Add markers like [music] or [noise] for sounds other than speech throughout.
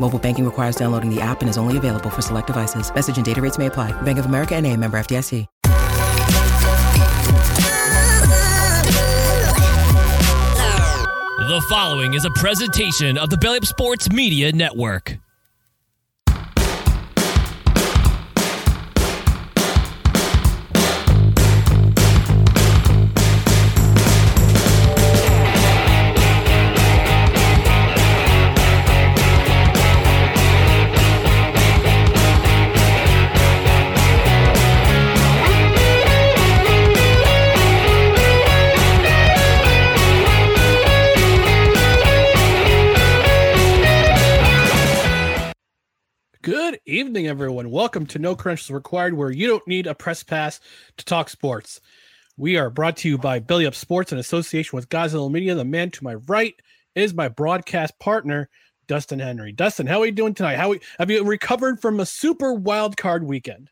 Mobile banking requires downloading the app and is only available for select devices. Message and data rates may apply. Bank of America and a member FDIC. The following is a presentation of the Belly Sports Media Network. Evening, everyone. Welcome to No Credentials Required, where you don't need a press pass to talk sports. We are brought to you by Belly Up Sports in association with Godzilla Media. The man to my right is my broadcast partner, Dustin Henry. Dustin, how are you doing tonight? How have you recovered from a super wild card weekend?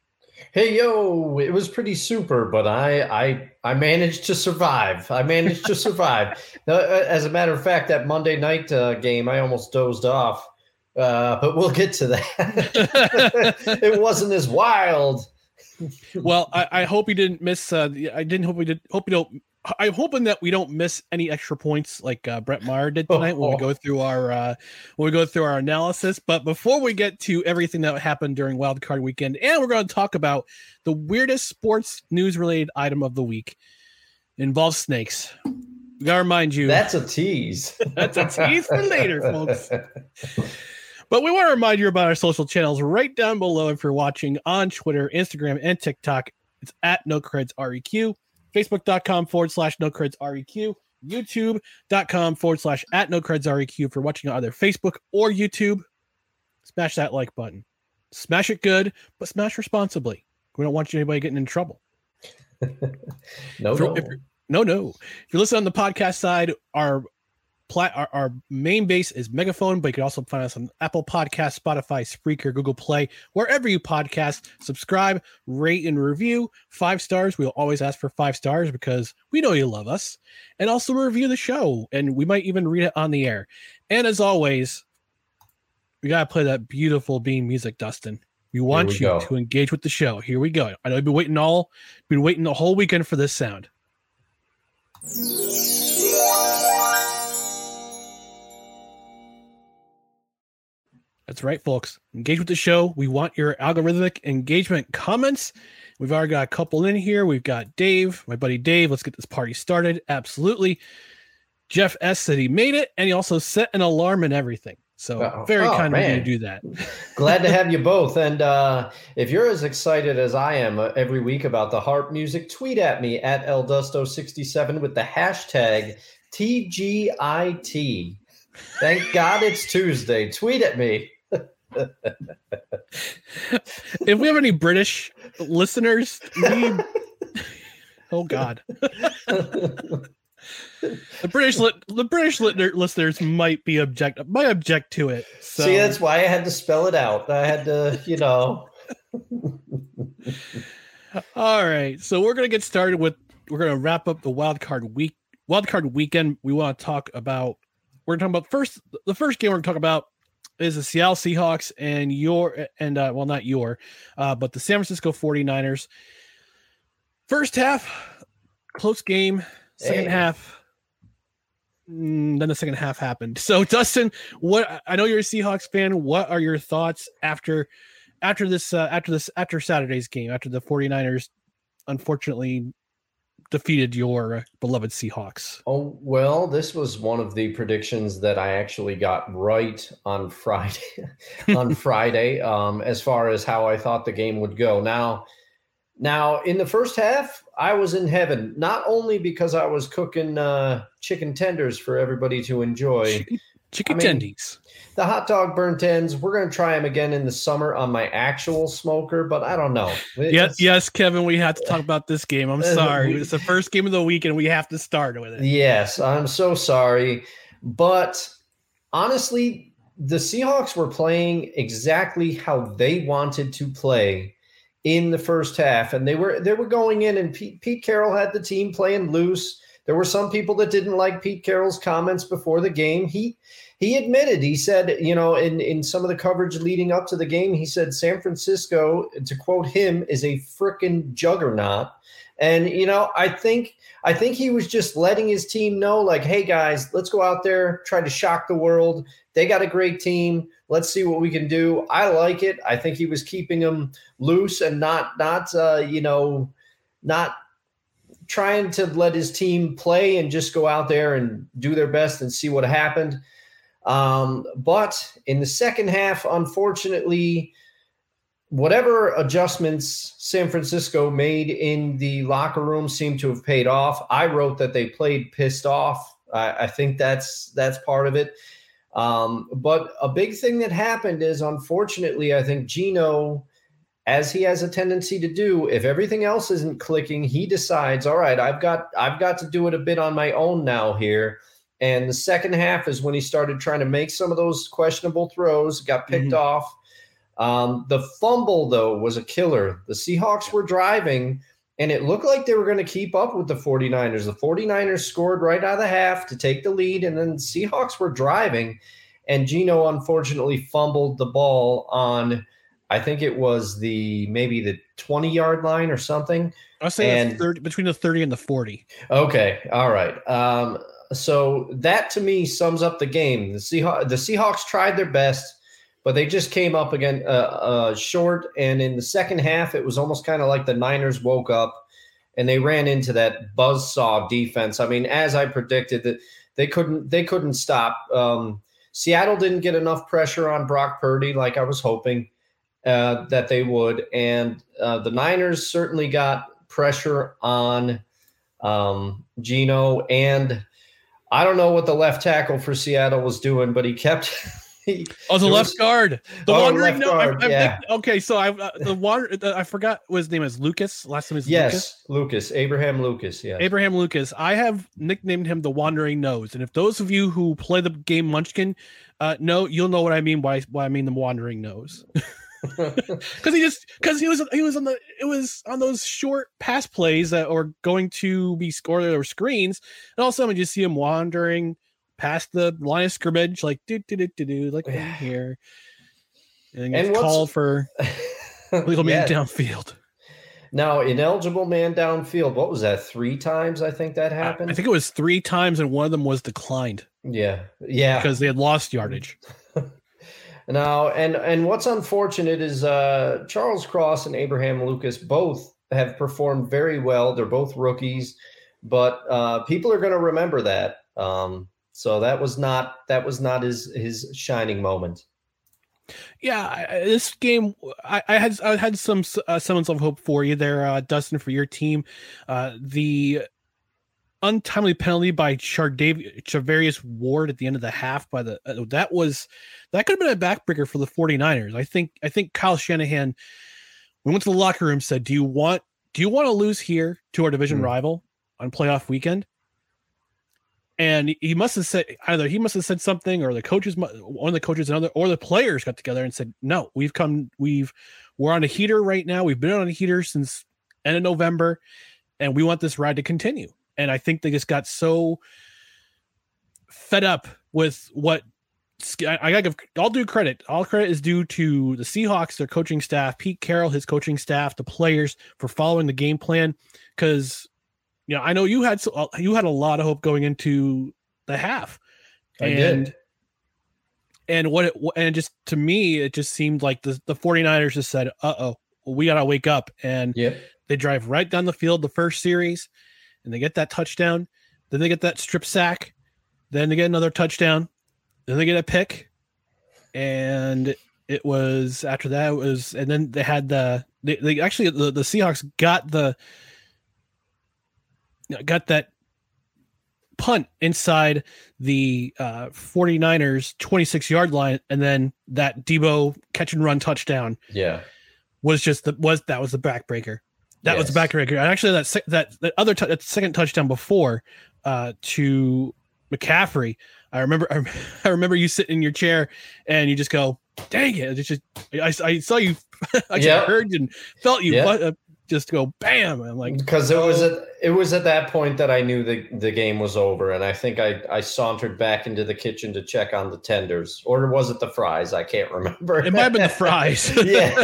Hey yo, it was pretty super, but I I I managed to survive. I managed to [laughs] survive. Uh, As a matter of fact, that Monday night uh, game, I almost dozed off. Uh, but we'll get to that. [laughs] it wasn't as wild. Well, I, I hope you didn't miss. Uh, I didn't hope we did. Hope you don't. I'm hoping that we don't miss any extra points like uh, Brett Maher did tonight when we go through our uh, when we go through our analysis. But before we get to everything that happened during Wild Card Weekend, and we're going to talk about the weirdest sports news related item of the week, involves snakes. We gotta remind you That's a tease. that's a tease for later, folks. [laughs] But we want to remind you about our social channels right down below if you're watching on Twitter, Instagram, and TikTok. It's at No Creds REQ, Facebook.com forward slash No Creds REQ, YouTube.com forward slash at No Creds REQ if you're watching on either Facebook or YouTube. Smash that like button. Smash it good, but smash responsibly. We don't want you anybody getting in trouble. [laughs] No, If no. you're- if you're- no, no. If you listen on the podcast side, our plat our, our main base is Megaphone, but you can also find us on Apple Podcast, Spotify, Spreaker, Google Play, wherever you podcast. Subscribe, rate, and review. Five stars. We'll always ask for five stars because we know you love us. And also review the show, and we might even read it on the air. And as always, we gotta play that beautiful bean music, Dustin. We want we you go. to engage with the show. Here we go. I know you've been waiting all been waiting the whole weekend for this sound. That's right, folks. Engage with the show. We want your algorithmic engagement comments. We've already got a couple in here. We've got Dave, my buddy Dave. Let's get this party started. Absolutely. Jeff S said he made it and he also set an alarm and everything. So Uh-oh. very Oh, kind of you to do that. [laughs] Glad to have you both. And uh, if you're as excited as I am uh, every week about the harp music, tweet at me at eldusto67 with the hashtag TGIT. Thank God it's Tuesday. Tweet at me. [laughs] if we have any British listeners, we [laughs] oh god, [laughs] the British li- the British li- listeners might be object might object to it. So See, that's why I had to spell it out. I had to, you know. all right. So we're gonna get started with we're gonna wrap up the wild card week wild card weekend. We want to talk about we're talking about first the first game we're gonna talk about is the Seattle Seahawks and your and uh, well not your uh, but the San Francisco 49ers. First half close game. Second Hey. half mm, then the second half happened. So [laughs] Dustin, what I know you're a Seahawks fan. What are your thoughts after after this uh, after this after Saturday's game after the 49ers unfortunately defeated your beloved Seahawks? Oh, well, this was one of the predictions that I actually got right on Friday [laughs] on [laughs] Friday um as far as how I thought the game would go. Now, now in the first half, I was in heaven, not only because I was cooking uh chicken tenders for everybody to enjoy. [laughs] Chicken, I mean, tendies. The hot dog burnt ends, we're going to try them again in the summer on my actual smoker, but I don't know. Yes, It's- yes, Kevin. We have to talk about this game. I'm Uh, sorry. It's the first game of the week, and we have to start with it. Yes, I'm so sorry. But honestly, the Seahawks were playing exactly how they wanted to play in the first half. And they were they were going in and Pete, Pete Carroll had the team playing loose. There were some people that didn't like Pete Carroll's comments before the game. He he admitted, he said, you know, in, in some of the coverage leading up to the game, he said San Francisco, to quote him, is a freaking juggernaut. And you know, I think I think he was just letting his team know, like, hey guys, let's go out there, try to shock the world. They got a great team. Let's see what we can do. I like it. I think he was keeping them loose and not not uh, you know, not trying to let his team play and just go out there and do their best and see what happened. Um, but in the second half, unfortunately, whatever adjustments San Francisco made in the locker room seemed to have paid off. I wrote that they played pissed off. I, I think that's that's part of it. Um, but a big thing that happened is, unfortunately, I think Gino, as he has a tendency to do, if everything else isn't clicking, he decides, all right, I've got I've got to do it a bit on my own now here. And the second half is when he started trying to make some of those questionable throws, got picked Mhm. off. Um, the fumble, though, was a killer. The Seahawks were driving, and it looked like they were going to keep up with the 49ers. The 49ers scored right out of the half to take the lead, and then the Seahawks were driving, and Gino unfortunately fumbled the ball on, I think it was the maybe the 20 yard line or something. I was saying And- 30, between the 30 and the 40. Okay, all right. Um, so that to me sums up the game. The Seahawks, the Seahawks tried their best, but they just came up again uh, uh, short. And in the second half, it was almost kind of like the Niners woke up and they ran into that buzzsaw defense. I mean, as I predicted, that they couldn't they couldn't stop. Um, Seattle didn't get enough pressure on Brock Purdy like I was hoping uh, that they would, and uh, the Niners certainly got pressure on um, Gino, and I don't know what the left tackle for Seattle was doing, but he kept. [laughs] he, Oh, the left was- guard. The Oh, wandering no. I, guard, I yeah. think, okay, so I uh, the wander. Uh, I forgot what his name is. Lucas. Last name is Lucas. yes, Lucas, Abraham Lucas. Yeah, Abraham Lucas. I have nicknamed him the Wandering Nose, and if those of you who play the game Munchkin uh, know, you'll know what I mean. Why? Why I mean the Wandering Nose? [laughs] [laughs] Because he just because he was he was on the it was on those short pass plays that are going to be scored or screens, and all of a sudden you just see him wandering past the line of scrimmage, like do do do do do, like Yeah. here, and, And called for [laughs] legal man Yeah. downfield. Now, ineligible man downfield. What was that? Three times I think that I- happened. I think it was three times, and one of them was declined yeah, yeah. because they had lost yardage. [laughs] Now, and and what's unfortunate is uh, Charles Cross and Abraham Lucas both have performed very well. They're both rookies, but uh, people are going to remember that. Um, so that was not that was not his his shining moment. Yeah, this game, I, I had I had some uh, semblance of hope for you there, uh, Dustin, for your team. Uh, the untimely penalty by Chardav- Charvarius Ward at the end of the half by the uh, that was that could have been a backbreaker for the 49ers. I think I think Kyle Shanahan we went to the locker room said, "Do you want do you want to lose here to our division Hmm. rival on playoff weekend?" And he must have said either he must have said something, or the coaches, one of the coaches, another, or the players got together and said, "No, we've come, we've, we're on a heater right now. We've been on a heater since end of November, and we want this ride to continue." And I think they just got so fed up with what I, gotta give all due credit. All credit is due to the Seahawks, their coaching staff, Pete Carroll, his coaching staff, the players for following the game plan. Because you know, I know you had so, uh, you had a lot of hope going into the half, I and did. and what it and just to me, it just seemed like the the 49ers just said, "Uh oh, we gotta wake up," and Yep. they drive right down the field the first series, and they get that touchdown. Then they get that strip sack. Then they get another touchdown. Then they get a pick. And it was after that it was and then they had the they, they actually the, the Seahawks got the got that punt inside the uh 49ers 26 yard line and then that Deebo catch and run touchdown Yeah. was just the was that was the backbreaker. That was the Yes. backbreaker. And actually, that that that other tou- that second touchdown before uh, to McCaffrey, [laughs] I remember I, remember you sitting in your chair and you just go, "Dang it!" It's just I, I saw you, [laughs] I just Yeah. heard and felt you Yeah. but, uh, just go bam. I'm like, because it was oh. It was at that point that I knew the the game was over, and I think I I sauntered back into the kitchen to check on the tenders, or was it the fries? I can't remember. it might have been the fries. [laughs] yeah.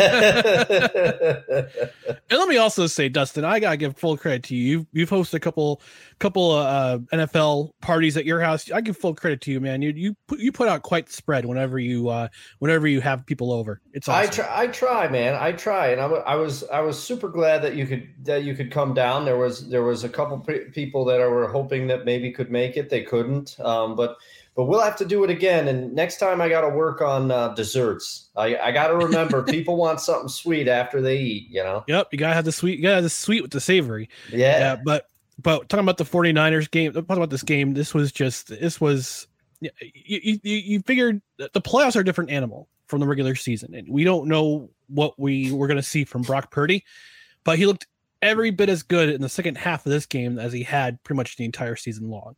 [laughs] And let me also say, Dustin, I gotta give full credit to you. You've you've hosted a couple couple uh, NFL parties at your house. I give full credit to you, man. You you put you put out quite the spread whenever you uh whenever you have people over. It's I try, I try, man. I try, and I I was, I was super glad that you could, that you could come down. There was, there was a couple pe- people that were hoping that maybe could make it. They couldn't, um, but, but we'll have to do it again. And next time, I got to work on uh, desserts. I, I got to remember, [laughs] people want something sweet after they eat. You know? Yep, you gotta have the sweet, you gotta have the sweet with the savory. Yeah. Yeah, but but talking about the 49ers game, talking about this game, this was just this was you, you, you you figured the playoffs are a different animal from the regular season, and we don't know what we were going to see from Brock Purdy, but he looked every bit as good in the second half of this game as he had pretty much the entire season long.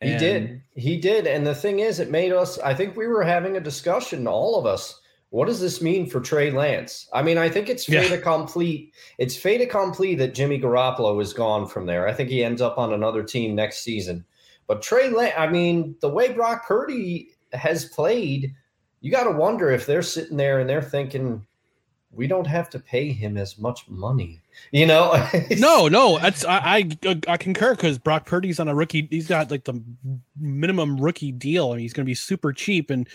He did. He did. And the thing is, it made us, I think we were having a discussion, all of us. What does this mean for Trey Lance? I mean, I think it's fait Yeah. accompli. It's fait accompli that Jimmy Garoppolo is gone from there. I think he ends up on another team next season. But Trey Lance, I mean, the way Brock Purdy has played, you got to wonder if they're sitting there and they're thinking, we don't have to pay him as much money. You know? [laughs] No, no, that's I I, I concur because Brock Purdy's on a rookie. He's got like the minimum rookie deal, and he's going to be super cheap. And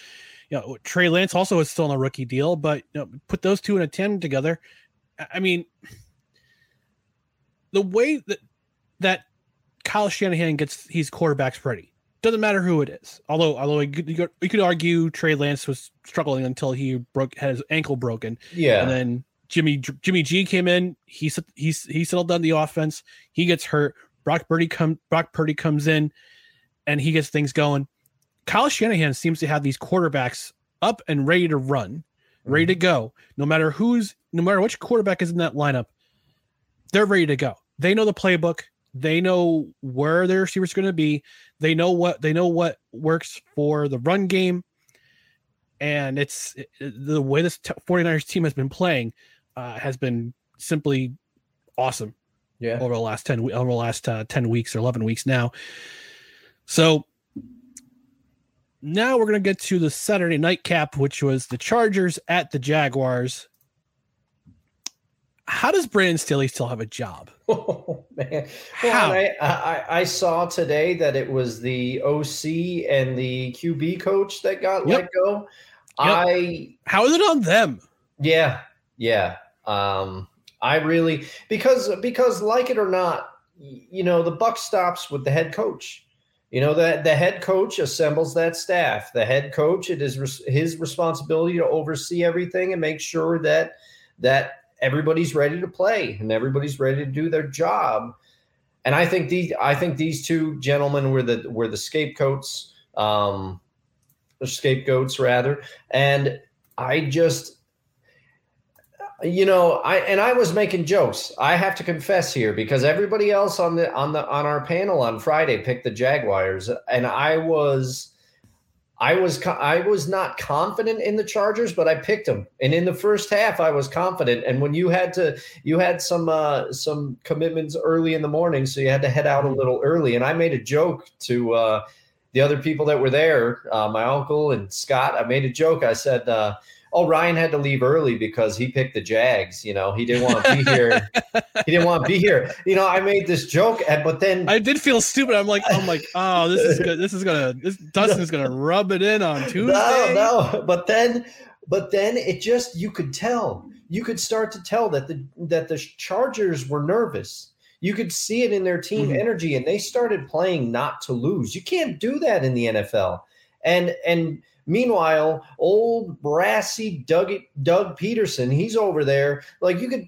you know, Trey Lance also is still on a rookie deal, but you know, put those two in a ten together. I- I mean, the way that that Kyle Shanahan gets his quarterbacks ready doesn't matter who it is. Although, although you could, you could- argue Trey Lance was struggling until he broke had his ankle broken. yeah. And then Jimmy Jimmy G came in. He he's he settled down the offense. He gets hurt. Brock Purdy come Brock Purdy comes in, and he gets things going. Kyle Shanahan seems to have these quarterbacks up and ready to run, ready to mm-hmm. go. No matter who's, no matter which quarterback is in that lineup, they're ready to go. They know the playbook. They know where their receivers are going to be. They know what they know what works for the run game. And it's it- the way this t- 49ers team has been playing uh, has been simply awesome yeah. over the last 10 over the last uh, 10 weeks or 11 weeks now. So now we're going to get to the Saturday night cap, which was the Chargers at the Jaguars. How does Brandon Staley still have a job? [laughs] Oh man! Well, How? I, I I saw today that it was the OC and the QB coach that got Yep. let go. I How is it on them? yeah yeah. Um, I really because because like it or not, you know the buck stops with the head coach. You know that the head coach assembles that staff. The head coach it is res- his responsibility to oversee everything and make sure that that everybody's ready to play and everybody's ready to do their job. And I think these I think these two gentlemen were the were the scapegoats, um, scapegoats rather. And I just you know, I and I was making jokes. I have to confess here because everybody else on the on the on our panel on Friday picked the Jaguars, and I was, I was I was not confident in the Chargers, but I picked them. And in the first half, I was confident. And when you had to, you had some uh, some commitments early in the morning, so you had to head out a little early. And I made a joke to uh, the other people that were there, uh, my uncle and Scott. I made a joke. I said. Oh, Ryan had to leave early because he picked the Jags. You know, he didn't want to be here. [laughs] he didn't want to be here. You know, I made this joke, and but then I did feel stupid. I'm like, I'm like, oh, this is good. This is gonna, this Dustin's gonna rub it in on [laughs] Tuesday. no, no. But then, but then it just you could tell. You could start to tell that the that the Chargers were nervous. You could see it in their team Mhm. energy, and they started playing not to lose. You can't do that in the NFL. And and meanwhile, old brassy Doug Doug Pederson, he's over there. Like you could,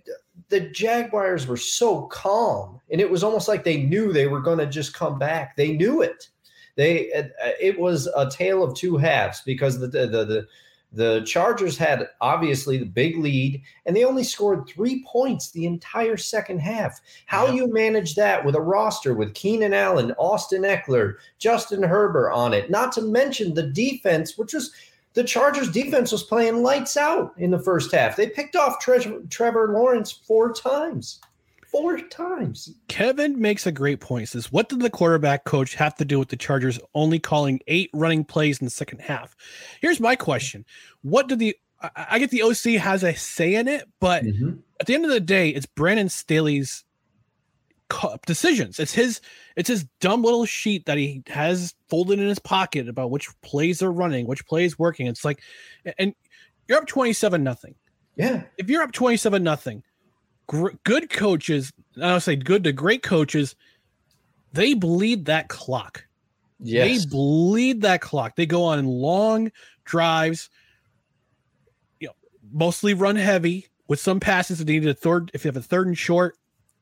the Jaguars were so calm, and it was almost like they knew they were going to just come back. They knew it. They it, was a tale of two halves because the the the, the the Chargers had obviously the big lead, and they only scored three points the entire second half. How Yeah. you manage that with a roster with Keenan Allen, Austin Ekeler, Justin Herbert on it, not to mention the defense, which was the Chargers defense was playing lights out in the first half. They picked off Tre- Trevor Lawrence four times. Four times. Kevin makes a great point. He says, What did the quarterback coach have to do with the Chargers only calling eight running plays in the second half? Here's my question. What did the I, I get the OC has a say in it, but mm-hmm. at the end of the day, it's Brandon Staley's decisions. It's his it's his dumb little sheet that he has folded in his pocket about which plays are running, which plays working. It's like and you're up 27 nothing. Yeah. If you're up 27 nothing, gr- good coaches, I don't say good to great coaches, they bleed that clock. Yes. They bleed that clock. They go on long drives, you know, mostly run heavy with some passes. If they need a third, if you have a third and short,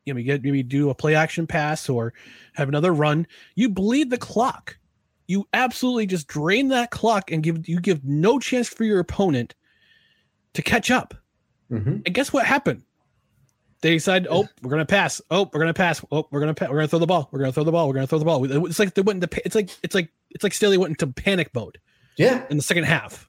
you know, you get maybe do a play action pass or have another run. You bleed the clock. You absolutely just drain that clock and give you give no chance for your opponent to catch up. Mhm. And guess what happened? They decided, oh, we're gonna pass. Oh, we're gonna pass. Oh, we're gonna pa- we're gonna throw the ball. We're gonna throw the ball. We're gonna throw the ball. It's like they went into. pa- It's like it's like it's like Staley went into panic mode Yeah. in the second half.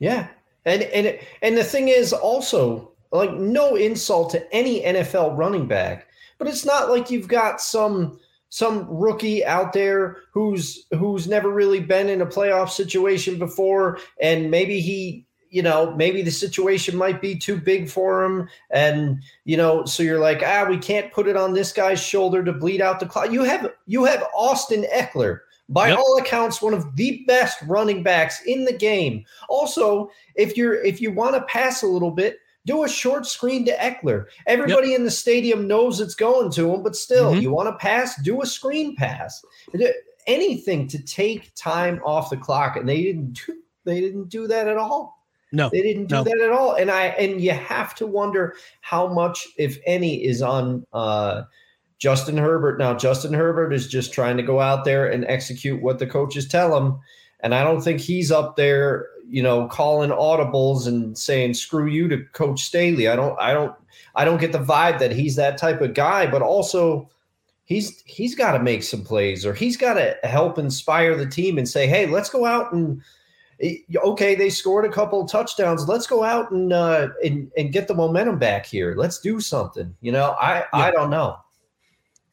Yeah. And and and the thing is also like no insult to any NFL running back, but it's not like you've got some some rookie out there who's who's never really been in a playoff situation before and maybe he you know maybe the situation might be too big for him and you know so you're like ah we can't put it on this guy's shoulder to bleed out the clock you have you have Austin Ekeler by Yep. all accounts one of the best running backs in the game also if you're if you want to pass a little bit do a short screen to Ekeler. Everybody in the stadium knows it's going to him, but still, Mhm. you want to pass, do a screen pass. Anything to take time off the clock, and they didn't do they didn't do that at all. No, They didn't do No. that at all. And I and you have to wonder how much, if any, is on uh Justin Herbert. Now, Justin Herbert is just trying to go out there and execute what the coaches tell him. And I don't think he's up there, you know, calling audibles and saying "screw you" to Coach Staley. I don't, I don't, I don't get the vibe that he's that type of guy. But also, he's he's got to make some plays, or he's got to help inspire the team and say, "Hey, let's go out and." Okay, they scored a couple of touchdowns. Let's go out and uh, and and get the momentum back here. Let's do something. You know, I I don't know.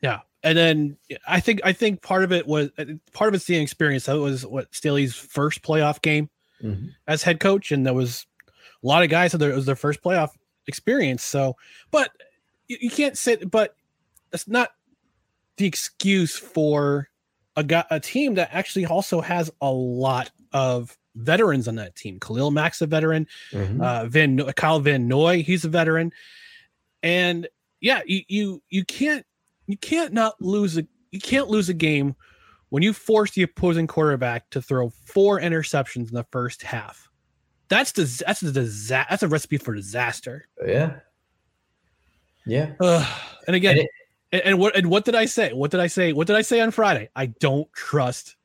Yeah, and then I think I think part of it was part of it's the experience. That was what Staley's first playoff game as head coach, and there was a lot of guys that it was their first playoff experience. So, but you, you can't sit. But it's not the excuse for a guy, a team that actually also has a lot of veterans on that team. Khalil Mack's a veteran. Uh, Van Kyle Van Noy, he's a veteran, and yeah, you you you can't you can't not lose a you can't lose a game when you force the opposing quarterback to throw four interceptions in the first half. That's the that's a disa- that's a recipe for disaster. Yeah, yeah. Ugh. and again, And and, it- and what and what did I say? What did I say? What did I say on Friday? I don't trust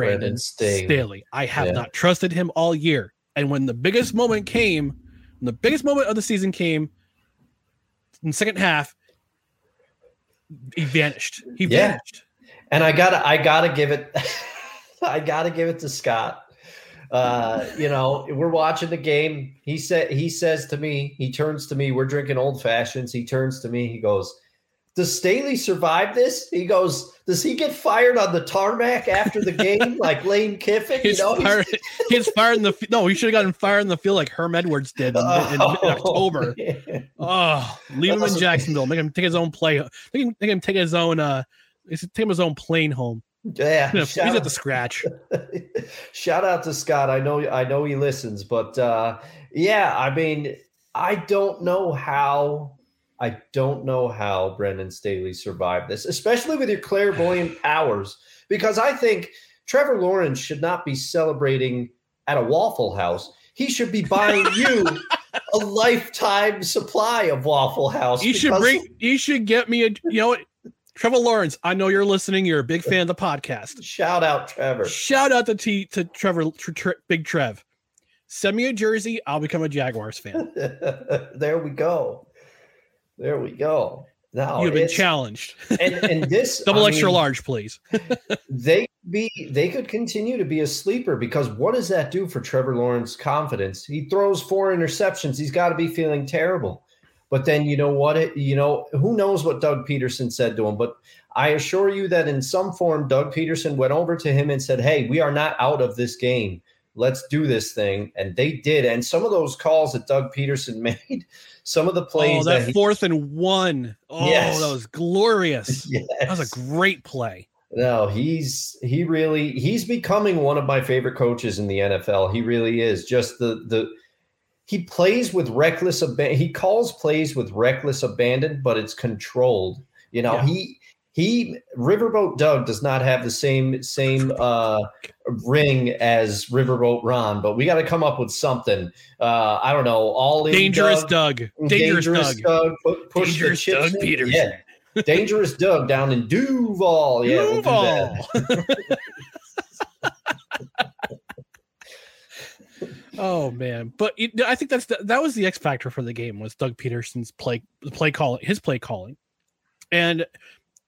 Brandon, Brandon Staley. Staley. I have Yeah. not trusted him all year. And when the biggest moment came, when the biggest moment of the season came in the second half, he vanished. He Yeah. vanished. and I gotta I gotta give it [laughs] I gotta give it to Scott. Uh, you know, we're watching the game. He said he says to me, he turns to me, we're drinking old fashions. He turns to me, he goes, Does Staley survive this? He goes, Does he get fired on the tarmac after the game [laughs] like Lane Kiffin? You He's know, fired, he's fired in the no. He should have gotten fired in the field like Herm Edwards did in, in, in October. [laughs] man. Oh, leave him in [laughs] Jacksonville. Make him take his own play. Make him, make him take his own. Uh, take him his own plane home. Yeah, He's at the scratch. Shout out to Scott. I know I know he listens, but uh yeah, I mean, I don't know how I don't know how Brandon Staley survived this, especially with your clairvoyant [sighs] powers, because I think Trevor Lawrence should not be celebrating at a Waffle House. He should be buying [laughs] you a lifetime supply of Waffle House. You should bring. You should get me a. You know what, Trevor Lawrence. I know you're listening. You're a big fan of the podcast. Shout out Trevor. Shout out to T to Trevor, tr- tr- Big Trev. Send me a jersey. I'll become a Jaguars fan. [laughs] there we go. There we go. Now You've been challenged. and, and [laughs] this Double I extra mean, large, please. [laughs] They be they could continue to be a sleeper because what does that do for Trevor Lawrence's confidence? He throws four interceptions. He's got to be feeling terrible. But then you know what? It, you know who knows what Doug Pederson said to him. But I assure you that in some form, Doug Pederson went over to him and said, "Hey, we are not out of this game. Let's do this thing." And they did. And some of those calls that Doug Pederson [laughs] made, some of the oh, plays Oh, that he- fourth and one. Oh, Yes. that was glorious. [laughs] yes. That was a great play. No, he's he really he's becoming one of my favorite coaches in the NFL. He really is. Just the the he plays with reckless abandon. He calls plays with reckless abandon, but it's controlled. You know, Yeah. he he Riverboat Doug does not have the same same uh ring as Riverboat Ron, but we got to come up with something. Uh I don't know, all in Dangerous Doug, Doug. Dangerous, Doug. pu- push the Dangerous chips Doug in. Pederson. Yeah. Dangerous Doug down in Duval. Yeah, we'll do. Duval. [laughs] oh man, but it, I think that's the, that was the X factor for the game was Doug Pederson's play play calling, his play calling, and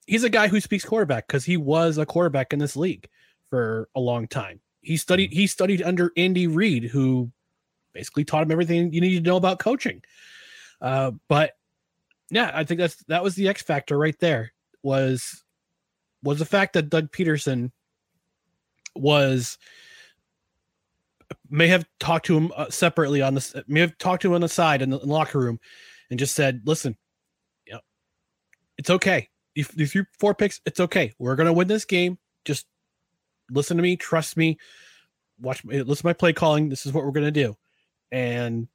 he's a guy who speaks quarterback because he was a quarterback in this league for a long time. He studied he studied under Andy Reid, who basically taught him everything you need to know about coaching. Uh, but yeah, I think that's that was the X factor right there. Was was the fact that Doug Pederson was may have talked to him uh, separately on this may have talked to him on the side in the, in the locker room and just said, "Listen, you know, it's okay. If if you four picks, it's okay. We're gonna win this game. Just listen to me, trust me, watch me, listen to my play calling. This is what we're gonna do." And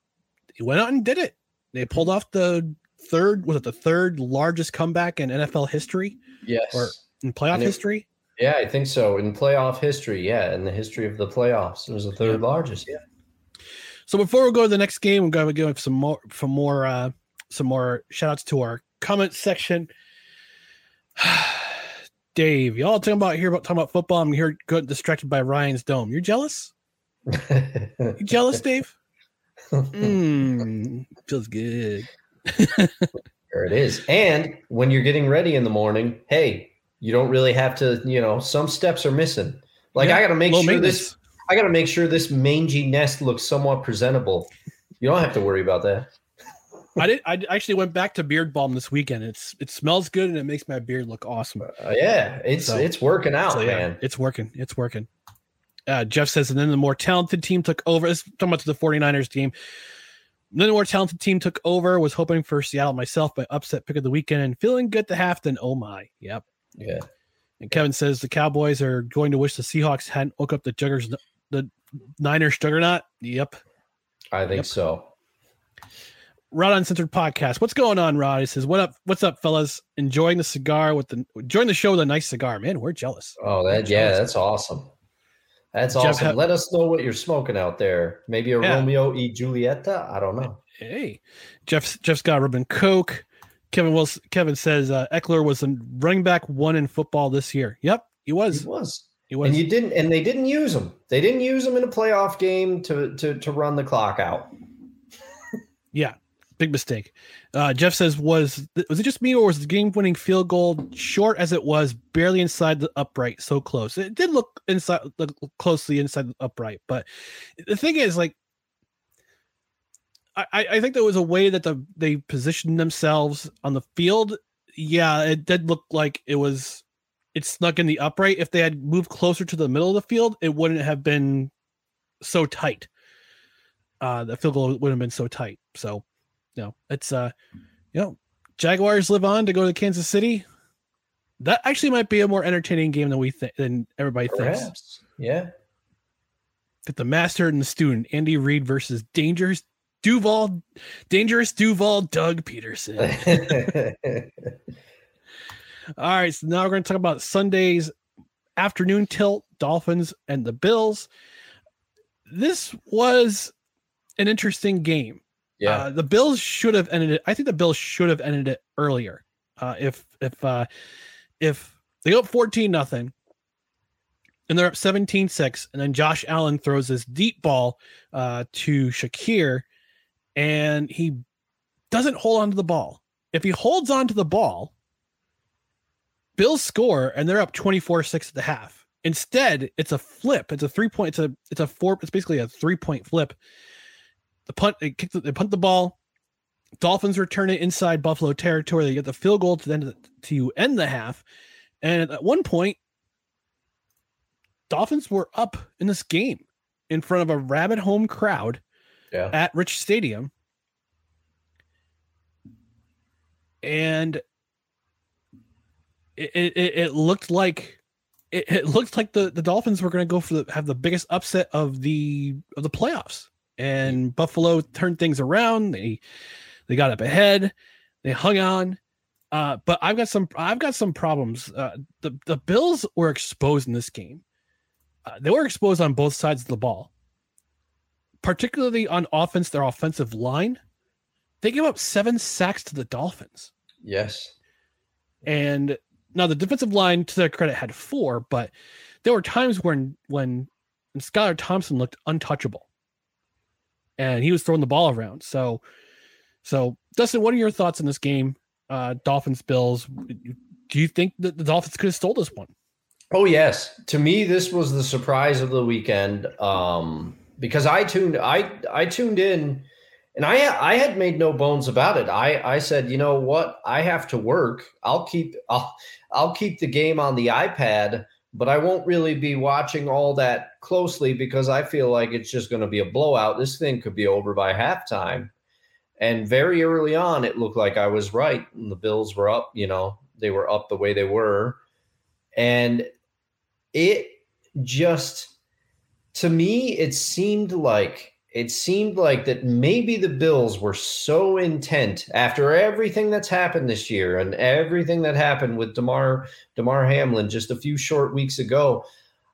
he went out and did it. They pulled off the third was it the third largest comeback in NFL history Yes. Or- in playoff it- history. yeah, I think so. In playoff history, yeah, in the history of the playoffs, it was the third largest. Yeah. So before we go to the next game, we're going to give some more some more uh some more shout outs to our comment section. [sighs] Dave, y'all talking about here about talking about football. I'm here good distracted by Ryan's dome. You're jealous? You jealous, Dave? Mm, [laughs] feels good. there it is. And when you're getting ready in the morning, hey, you don't really have to, you know, some steps are missing. Like Yeah, I got to make sure this I got to make sure this mangy nest looks somewhat presentable. You don't have to worry about that. I did. I actually went back to beard balm this weekend. It's it smells good and it makes my beard look awesome. Uh, yeah, it's So- it's working out, So, yeah, man. it's working. It's working. Uh, Jeff says, and then the more talented team took over. This is talking about the 49ers game. Then the more talented team took over. Was hoping for Seattle myself, but upset pick of the weekend and feeling good to half. Then oh my, yep. Yeah. And Kevin says the Cowboys are going to wish the Seahawks hadn't woke up the Juggers, the Niners juggernaut. Yep. I think Yep. so. Rod Uncensored Podcast. What's going on, Rod? He says, "What up? What's up, fellas? Enjoying the cigar with the join the show with a nice cigar, man. We're jealous. Oh, that yeah, that's awesome. That's Jeff, awesome. Let us know what you're smoking out there. Maybe a Yeah. Romeo e Julieta. I don't know. Hey, Jeff. Jeff's got Ruben Coke. Kevin Wilson. Kevin says uh, Ekeler was a running back one in football this year. Yep, he was. He was. was. He was. And you didn't and they didn't use him. They didn't use him in a playoff game to to to run the clock out. yeah, big mistake. Uh, Jeff says, was was it just me or was the game-winning field goal short as it was, barely inside the upright, so close? It did look inside, look closely inside the upright, but the thing is, like, I I I think there was a way that the they positioned themselves on the field. Yeah, it did look like it was it snuck in the upright. If they had moved closer to the middle of the field, it wouldn't have been so tight. Uh, the field goal wouldn't have been so tight. So, you know, it's uh, you know, Jaguars live on to go to Kansas City. That actually might be a more entertaining game than we think than everybody thinks. Yeah. Get the master and the student, Andy Reid versus Dangerous Duval, dangerous Duval, Doug Pederson. [laughs] All right, so now we're going to talk about Sunday's afternoon tilt, Dolphins and the Bills. This was an interesting game. Yeah. Uh, the Bills should have ended it. I think the Bills should have ended it earlier. Uh, if if uh, if they go up 14 nothing and they're up 17-6 and then Josh Allen throws this deep ball uh, to Shakir and he doesn't hold on to the ball. If he holds on to the ball, Bills score and they're up 24-6 at the half. Instead, it's a flip. It's a three point. It's a it's a four. It's basically a three point flip. The punt. They kick. The, they punt the ball. Dolphins return it inside Buffalo territory. They get the field goal to end to end the half. And at one point, Dolphins were up in this game in front of a rabid home crowd yeah. at Rich Stadium. And it, it, it looked like it, it looked like the, the Dolphins were going to go for the have the biggest upset of the of the playoffs. And Buffalo turned things around. They they got up ahead. They hung on. Uh, but I've got some I've got some problems. Uh, the the Bills were exposed in this game. Uh, they were exposed on both sides of the ball, particularly on offense. Their offensive line, they gave up seven sacks to the Dolphins. Yes. And now the defensive line, to their credit, had four, but there were times when when, Skylar Thompson looked untouchable, and he was throwing the ball around. So, so Dustin, what are your thoughts on this game? Uh, Dolphins Bills. Do you think that the Dolphins could have stole this one? Oh yes, to me this was the surprise of the weekend um, because I tuned I I tuned in and I I had made no bones about it. I I said, you know what, I have to work. I'll keep I'll I'll keep the game on the iPad, but I won't really be watching all that closely because I feel like it's just going to be a blowout. This thing could be over by halftime. And very early on, it looked like I was right. And the Bills were up, you know, they were up the way they were. And it just to me it seemed like it seemed like that maybe the bills were so intent after everything that's happened this year and everything that happened with damar damar hamlin just a few short weeks ago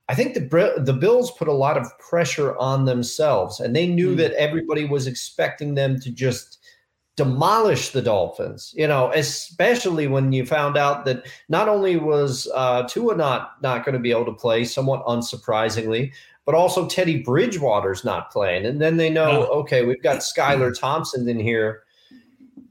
i think the the bills put a lot of pressure on themselves and they knew mm. that everybody was expecting them to just demolish the Dolphins. You know, especially when you found out that not only was uh, Tua not not going to be able to play, somewhat unsurprisingly, but also Teddy Bridgewater's not playing, and then they know, okay, we've got Skylar Thompson in here.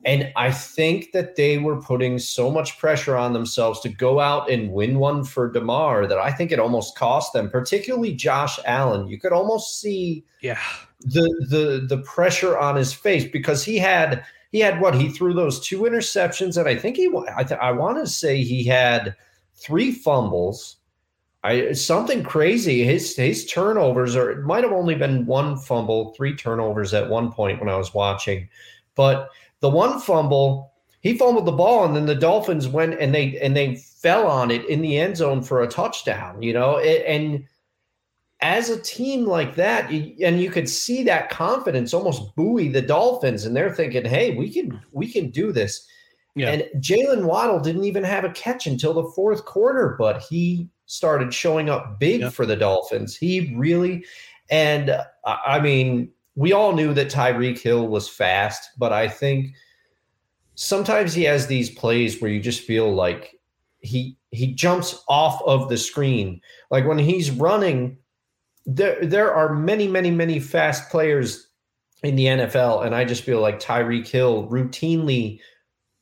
And I think that they were putting so much pressure on themselves to go out and win one for Damar that I think it almost cost them, particularly Josh Allen. You could almost see yeah the the the pressure on his face because he had he had what he threw those two interceptions and I think he I, th- I want to say he had three fumbles. I something crazy. His his turnovers are it might have only been one fumble, three turnovers at one point when I was watching, but the one fumble, he fumbled the ball, and then the Dolphins went and they and they fell on it in the end zone for a touchdown. You know, it, and as a team like that, and you could see that confidence almost buoy the Dolphins, and they're thinking, "Hey, we can we can do this." Yeah. And Jaylen Waddle didn't even have a catch until the fourth quarter, but he started showing up big for the Dolphins. He really, and uh, I mean, we all knew that Tyreek Hill was fast, but I think sometimes he has these plays where you just feel like he he jumps off of the screen. Like when he's running, there there are many, many, many fast players in the NFL, and I just feel like Tyreek Hill routinely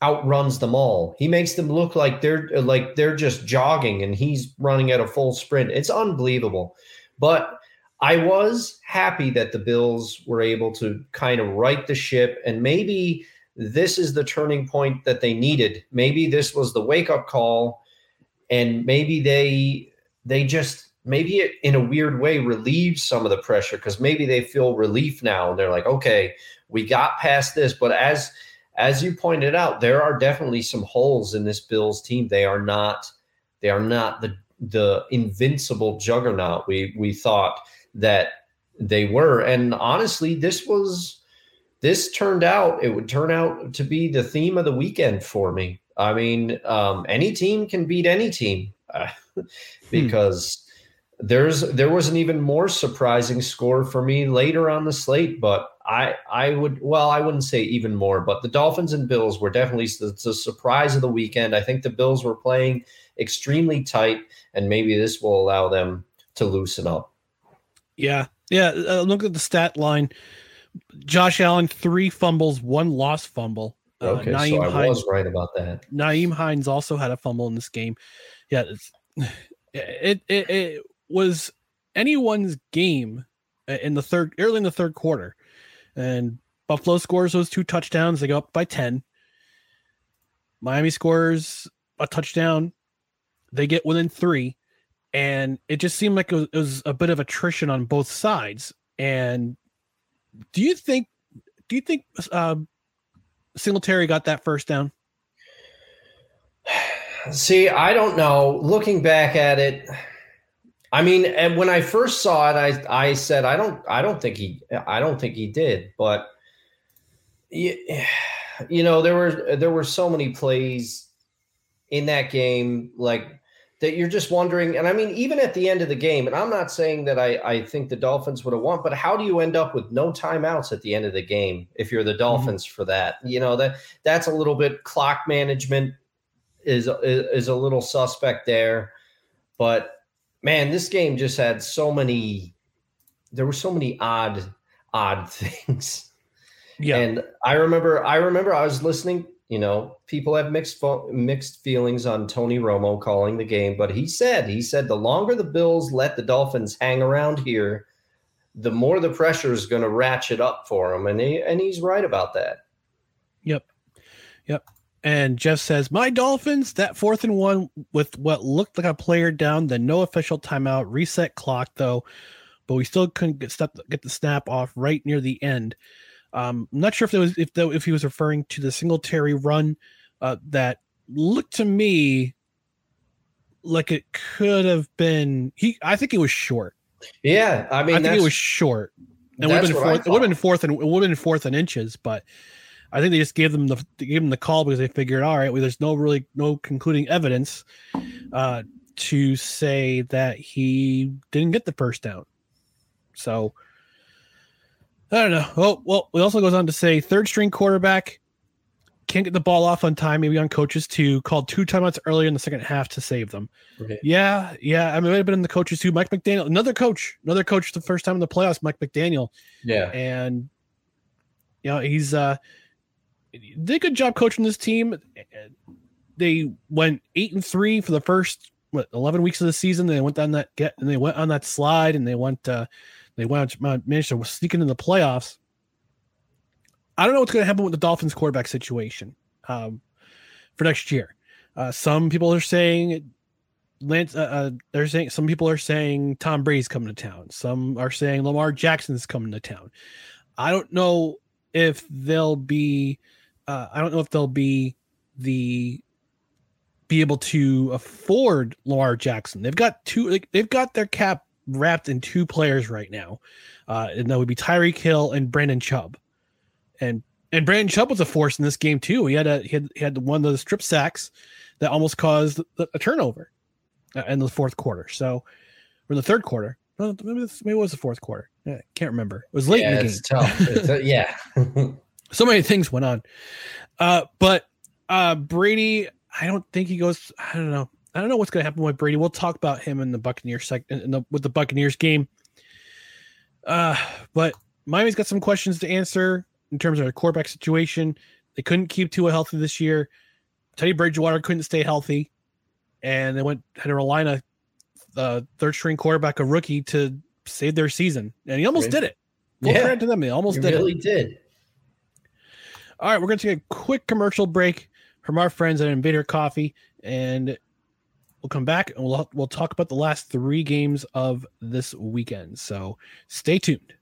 outruns them all. He makes them look like they're like they're just jogging and he's running at a full sprint. It's unbelievable. But I was happy that the Bills were able to kind of right the ship and maybe this is the turning point that they needed. Maybe this was the wake up call and maybe they they just maybe it in a weird way relieves some of the pressure because maybe they feel relief now and they're like okay we got past this but as as you pointed out there are definitely some holes in this bills team they are not they are not the the invincible juggernaut we we thought that they were. And honestly, this was this turned out it would turn out to be the theme of the weekend for me. I mean, um, any team can beat any team uh, [laughs] because. There's there was an even more surprising score for me later on the slate, but I I would well I wouldn't say even more, but the Dolphins and Bills were definitely the, the surprise of the weekend. I think the Bills were playing extremely tight, and maybe this will allow them to loosen up. Yeah, yeah. Uh, look at the stat line. Josh Allen three fumbles, one lost fumble. Uh, okay, uh, so I Hines, was right about that. Nyheim Hines also had a fumble in this game. Yeah, [sighs] it, it it was anyone's game in the third early in the third quarter, and Buffalo scores those two touchdowns. They go up by ten. Miami scores a touchdown. They get within three, and it just seemed like it was, it was a bit of attrition on both sides. And do you think? Do you think uh, Singletary got that first down? [sighs] See, I don't know. Looking back at it, I mean, and when I first saw it, I I said I don't I don't think he I don't think he did, but you, [sighs] you know there were there were so many plays in that game like that you're just wondering. And I mean, even at the end of the game, and I'm not saying that I, I think the Dolphins would have won, but how do you end up with no timeouts at the end of the game if you're the mm-hmm. Dolphins mm-hmm. for that? You know, that that's a little bit clock management is, is is a little suspect there. But man, this game just had so many there were so many odd, odd [laughs] things. Yeah. And I remember I remember I was listening you know, people have mixed mixed feelings on Tony Romo calling the game, but he said he said the longer the Bills let the Dolphins hang around here, the more the pressure is going to ratchet up for him, and he and he's right about that. Yep, yep. And Jeff says, "My Dolphins that fourth and one with what looked like a player down, then no official timeout, reset clock though, but we still couldn't get step, get the snap off right near the end." Um, I'm not sure if was if though if he was referring to the Singletary run uh, that looked to me like it could have been he. I think it was short. Yeah, I mean, I think it was short. It would have been fourth. It would have been fourth and it would have been fourth in inches, but I think they just gave them the gave them the call because they figured, all right, well, there's no really no concluding evidence uh, to say that he didn't get the first down. So I don't know. Oh well, it also goes on to say third string quarterback can't get the ball off on time, maybe on coaches too. Called two timeouts earlier in the second half to save them. Okay. Yeah, yeah. I mean, it might have been in the coaches too. Mike McDaniel, another coach, another coach the first time in the playoffs, Mike McDaniel. Yeah. And you know, he's uh did a good job coaching this team. They went eight and three for the first what eleven weeks of the season. They went down that get and they went on that slide and they went uh they went managed to sneak into the playoffs. I don't know what's going to happen with the Dolphins quarterback situation um, for next year. Uh, some people are saying Lance. Uh, uh, they're saying some people are saying Tom Brady's coming to town. Some are saying Lamar Jackson's coming to town. I don't know if they'll be. Uh, I don't know if they'll be the be able to afford Lamar Jackson. They've got two. Like, they've got their cap wrapped in two players right now, uh, and that would be Tyreek Hill and Brandon Chubb, and and Brandon Chubb was a force in this game too. He had a he had, he had one of the strip sacks that almost caused a turnover uh, in the fourth quarter. So, or in the third quarter. maybe, maybe it was the fourth quarter. I can't remember. It was late yeah, in the game. Tough. Uh, yeah. [laughs] [laughs] so many things went on. Uh, but uh, Brady, I don't think he goes. I don't know. I don't know what's going to happen with Brady. We'll talk about him in the Buccaneers sec- in the, with the Buccaneers game. Uh, but Miami's got some questions to answer in terms of their quarterback situation. They couldn't keep Tua healthy this year. Teddy Bridgewater couldn't stay healthy, and they went had to rely on a uh, third string quarterback, a rookie, to save their season, and he almost did it. Full yeah, credit to them, he almost he did really it. did. All right, we're going to take a quick commercial break from our friends at Invader Coffee, and we'll come back and we'll we'll talk about the last three games of this weekend. So stay tuned.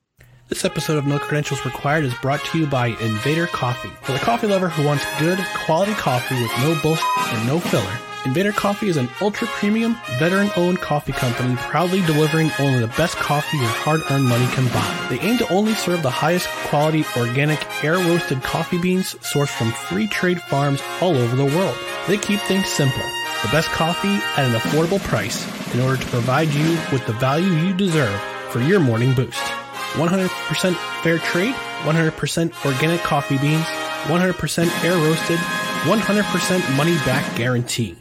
This episode of No Credentials Required is brought to you by Invader Coffee. For the coffee lover who wants good, quality coffee with no bullshit and no filler, Invader Coffee is an ultra premium, veteran owned coffee company proudly delivering only the best coffee your hard earned money can buy. They aim to only serve the highest quality, organic, air roasted coffee beans sourced from free trade farms all over the world. They keep things simple the best coffee at an affordable price in order to provide you with the value you deserve for your morning boost. 100% fair trade, 100% organic coffee beans, 100% air roasted, 100% money back guarantee.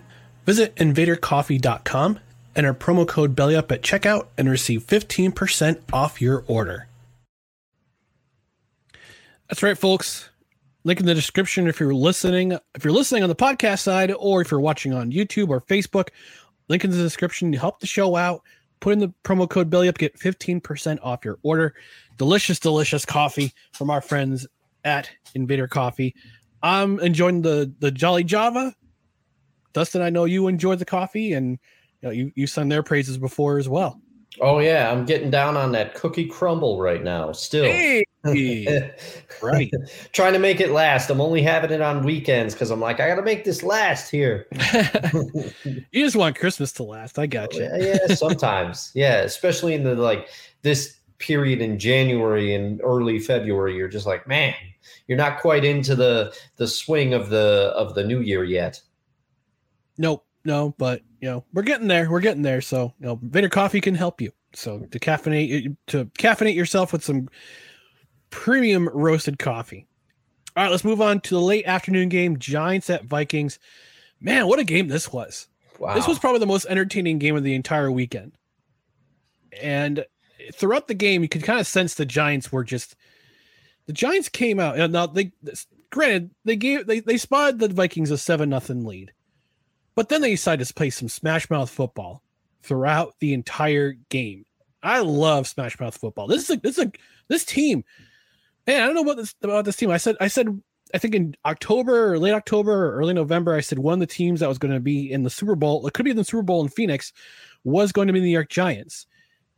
Visit invadercoffee.com, enter promo code BELLYUP at checkout, and receive 15% off your order. That's right, folks. Link in the description if you're listening. If you're listening on the podcast side, or if you're watching on YouTube or Facebook, link in the description to help the show out. Put in the promo code BELLYUP, get 15% off your order. Delicious, delicious coffee from our friends at Invader Coffee. I'm enjoying the the Jolly Java. Dustin, I know you enjoyed the coffee, and you know, you, you sung their praises before as well. Oh yeah, I'm getting down on that cookie crumble right now. Still, Hey, [laughs] right. trying to make it last. I'm only having it on weekends because I'm like, I got to make this last here. [laughs] you just want Christmas to last. I got you. yeah, yeah, sometimes, [laughs] yeah, especially in the like this period in January and early February. You're just like, man, you're not quite into the the swing of the of the new year yet. Nope, no, but you know we're getting there. We're getting there. So you know, Vader Coffee can help you. So to caffeinate to caffeinate yourself with some premium roasted coffee. All right, let's move on to the late afternoon game. Giants at Vikings. Man, what a game this was. Wow, This was probably the most entertaining game of the entire weekend. And throughout the game, you could kind of sense the Giants were just the Giants came out. and Now they granted they gave they they spotted the Vikings a seven nothing lead, but then they decided to play some smash mouth football throughout the entire game. I love smash mouth football. This is a this is a this team. Man, I don't know what this about this team. I said I said I think in October or late October or early November, I said one of the teams that was going to be in the Super Bowl, it could be in the Super Bowl in Phoenix, was going to be the New York Giants.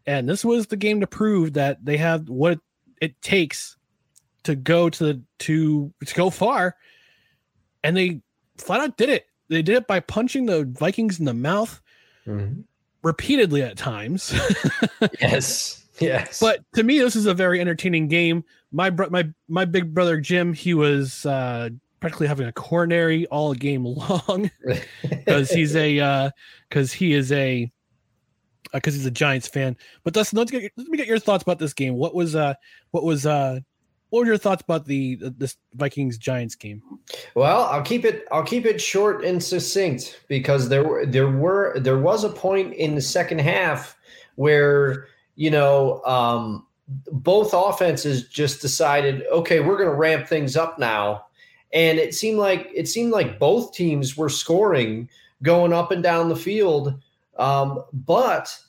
And this was the game to prove that they have what it, takes to go to the to to go far. And they flat out did it. They did it by punching the Vikings in the mouth Mhm. repeatedly at times. [laughs] yes, yes, but to me, this is a very entertaining game. My bro- my my big brother Jim, he was uh, practically having a coronary all game [laughs] long [laughs] because he's a because he is a because he's a Giants fan. But Dustin, let's get let me get your thoughts about this game. What was uh what was uh what were your thoughts about the this Vikings Giants game? Well, I'll keep it. I'll keep it short and succinct because there were there were there was a point in the second half where you know um, both offenses just decided, okay, we're going to ramp things up now, and it seemed like it seemed like both teams were scoring, going up and down the field, um, but.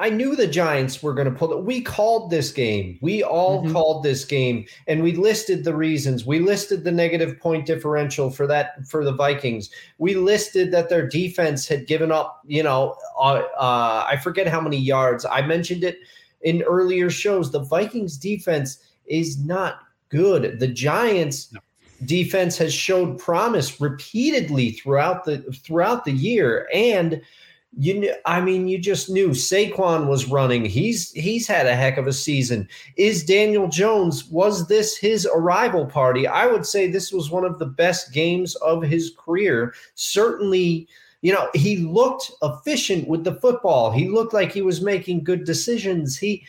I knew the Giants were going to pull it. We called this game. We all Mhm. called this game, and we listed the reasons. We listed the negative point differential for that for the Vikings. We listed that their defense had given up. You know, uh, uh, I forget how many yards. I mentioned it in earlier shows. The Vikings defense is not good. The Giants No. defense has showed promise repeatedly throughout the throughout the year and you kn- I mean, you just knew Saquon was running. He's he's had a heck of a season. Is Daniel Jones? Was this his arrival party? I would say this was one of the best games of his career. Certainly, you know, he looked efficient with the football. He looked like he was making good decisions. He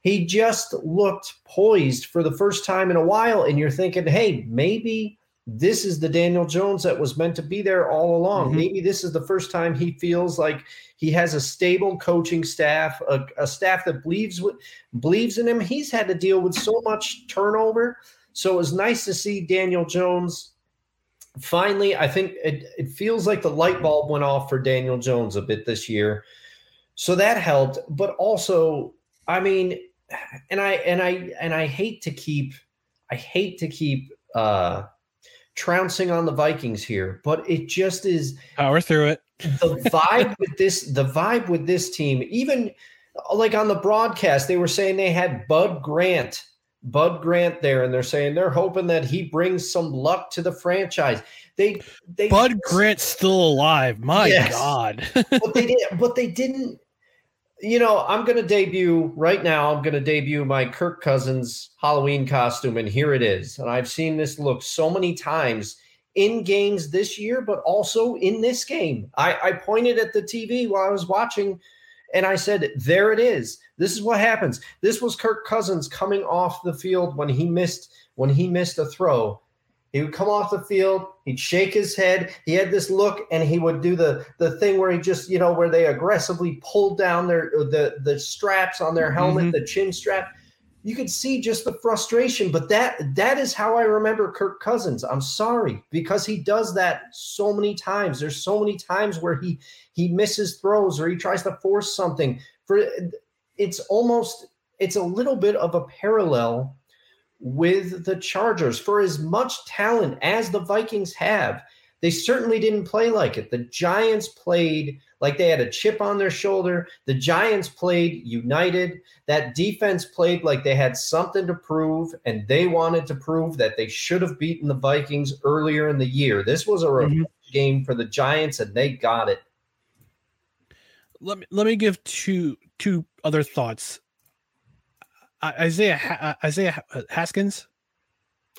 he just looked poised for the first time in a while. And you're thinking, hey, maybe this is the Daniel Jones that was meant to be there all along. Mhm. Maybe this is the first time he feels like he has a stable coaching staff, a, a staff that believes with, believes in him. He's had to deal with so much turnover, so it was nice to see Daniel Jones. Finally, I think it, it feels like the light bulb went off for Daniel Jones a bit this year, so that helped. But also, I mean, and I and I and I hate to keep, I hate to keep. uh trouncing on the Vikings here, but it just is Power through it. the vibe with this the vibe with this team even like on the broadcast, they were saying they had Bud Grant, Bud Grant there, and they're saying they're hoping that he brings some luck to the franchise. They, they Bud Grant's still alive. My Yes. God. but they did, but they didn't. You know, I'm going to debut right now. I'm going to debut my Kirk Cousins Halloween costume, and here it is. And I've seen this look so many times in games this year, but also in this game. I, I pointed at the TV while I was watching, and I said, "There it is. This is what happens." This was Kirk Cousins coming off the field when he missed when he missed a throw. He would come off the field, he'd shake his head, he had this look, and he would do the the thing where he just, you know, where they aggressively pulled down their uh, the the straps on their helmet, mm-hmm. the chin strap. You could see just the frustration, but that that is how I remember Kirk Cousins. I'm sorry because he does that so many times. There's so many times where he he misses throws or he tries to force something. For it's almost it's a little bit of a parallel with the Chargers. For as much talent as the Vikings have, they certainly didn't play like it. The Giants played like they had a chip on their shoulder. The Giants played united. That defense played like they had something to prove, and they wanted to prove that they should have beaten the Vikings earlier in the year. This was a mm-hmm. revenge game for the Giants, and they got it. let me let me give two two other thoughts. I- Isaiah Ha- uh, Isaiah Haskins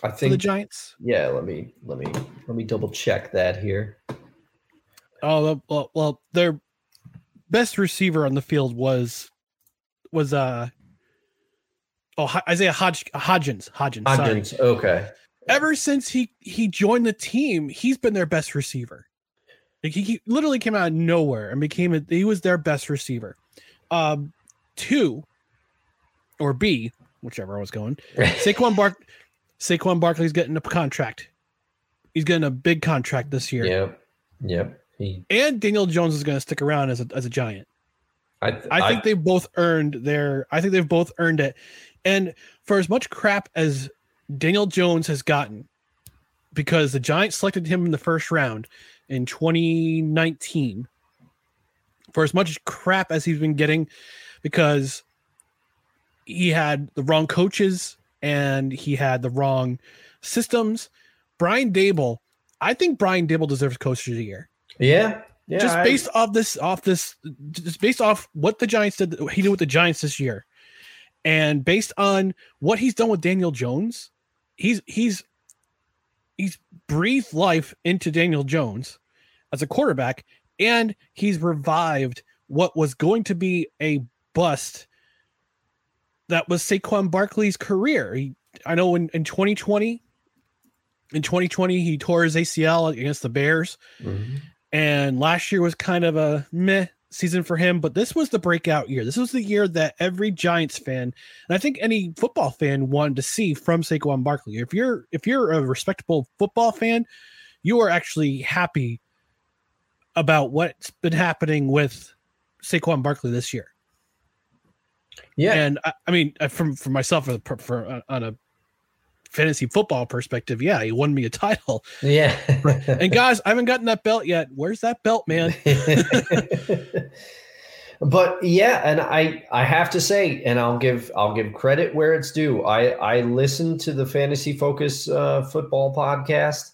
I for the. Giants. Yeah, let me let me let me double check that here. Oh well, well, their best receiver on the field was was uh oh Isaiah Hodg- Hodgins Hodgins. sorry. Hodgins, okay. Ever since he he joined the team, he's been their best receiver. Like he, he literally came out of nowhere and became a, he was their best receiver. Um, two or B, whichever I was going. [laughs] Saquon Bark Saquon Barkley's getting a contract. He's getting a big contract this year. Yep. Yep. He, And Daniel Jones is going to stick around as a, as a giant. I, th- I think they both earned their I think they've both earned it. And for as much crap as Daniel Jones has gotten because the Giants selected him in the first round in 2019 for as much crap as he's been getting because he had the wrong coaches and he had the wrong systems. Brian Daboll, I think Brian Daboll deserves coach of the year Yeah. Yeah. just I- based off this off this just based off what the Giants did he did with the Giants this year and based on what he's done with Daniel Jones he's he's he's breathed life into Daniel Jones as a quarterback and he's revived what was going to be a bust that was Saquon Barkley's career. He I know in, in 2020 in 2020 he tore his ACL against the Bears. Mhm. and last year was kind of a meh season for him but this was the breakout year. This was the year that every giants fan and i think any football fan wanted to see from saquon barkley. If you're if you're a respectable football fan you are actually happy about what's been happening with saquon barkley this year Yeah. and I, I mean uh, from for myself for, for uh, on a fantasy football perspective yeah he won me a [laughs] title yeah. and guys i haven't gotten that belt yet where's that belt man [laughs] [laughs] but yeah, and I I have to say, and I'll give I'll give credit where it's due. I I listened to the Fantasy Focus uh, football podcast,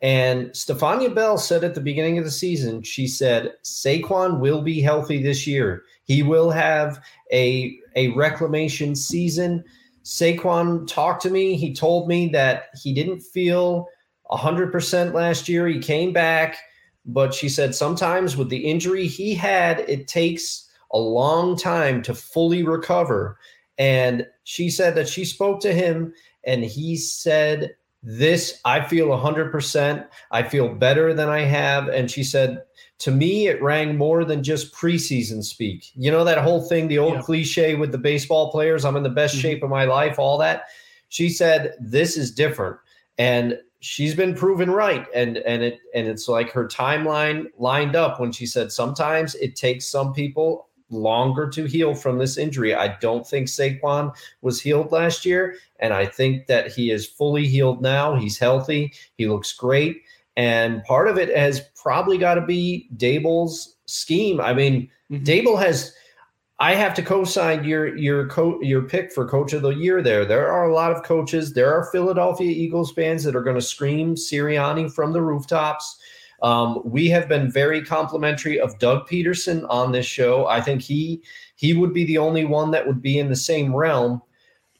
and Stephania Bell said at the beginning of the season, she said Saquon will be healthy this year. He will have a a reclamation season. Saquon talked to me. He told me that he didn't feel 100% last year. He came back but she said sometimes with the injury he had, it takes a long time to fully recover. And she said that she spoke to him and he said, This, I feel 100%. I feel better than I have. And she said, To me, it rang more than just preseason speak. You know, that whole thing, the old Yeah. cliche with the baseball players, I'm in the best Mhm. shape of my life, all that. She said, This is different. And she's been proven right and and it and it's like her timeline lined up when she said sometimes it takes some people longer to heal from this injury. I don't think Saquon was healed last year and I think that he is fully healed now. He's healthy. He looks great and part of it has probably got to be Daboll's scheme. I mean, Mhm. Daboll has I have to co-sign your your co- your pick for coach of the year. There, there are a lot of coaches. There are Philadelphia Eagles fans that are going to scream Sirianni from the rooftops. Um, we have been very complimentary of Doug Pederson on this show. I think he he would be the only one that would be in the same realm.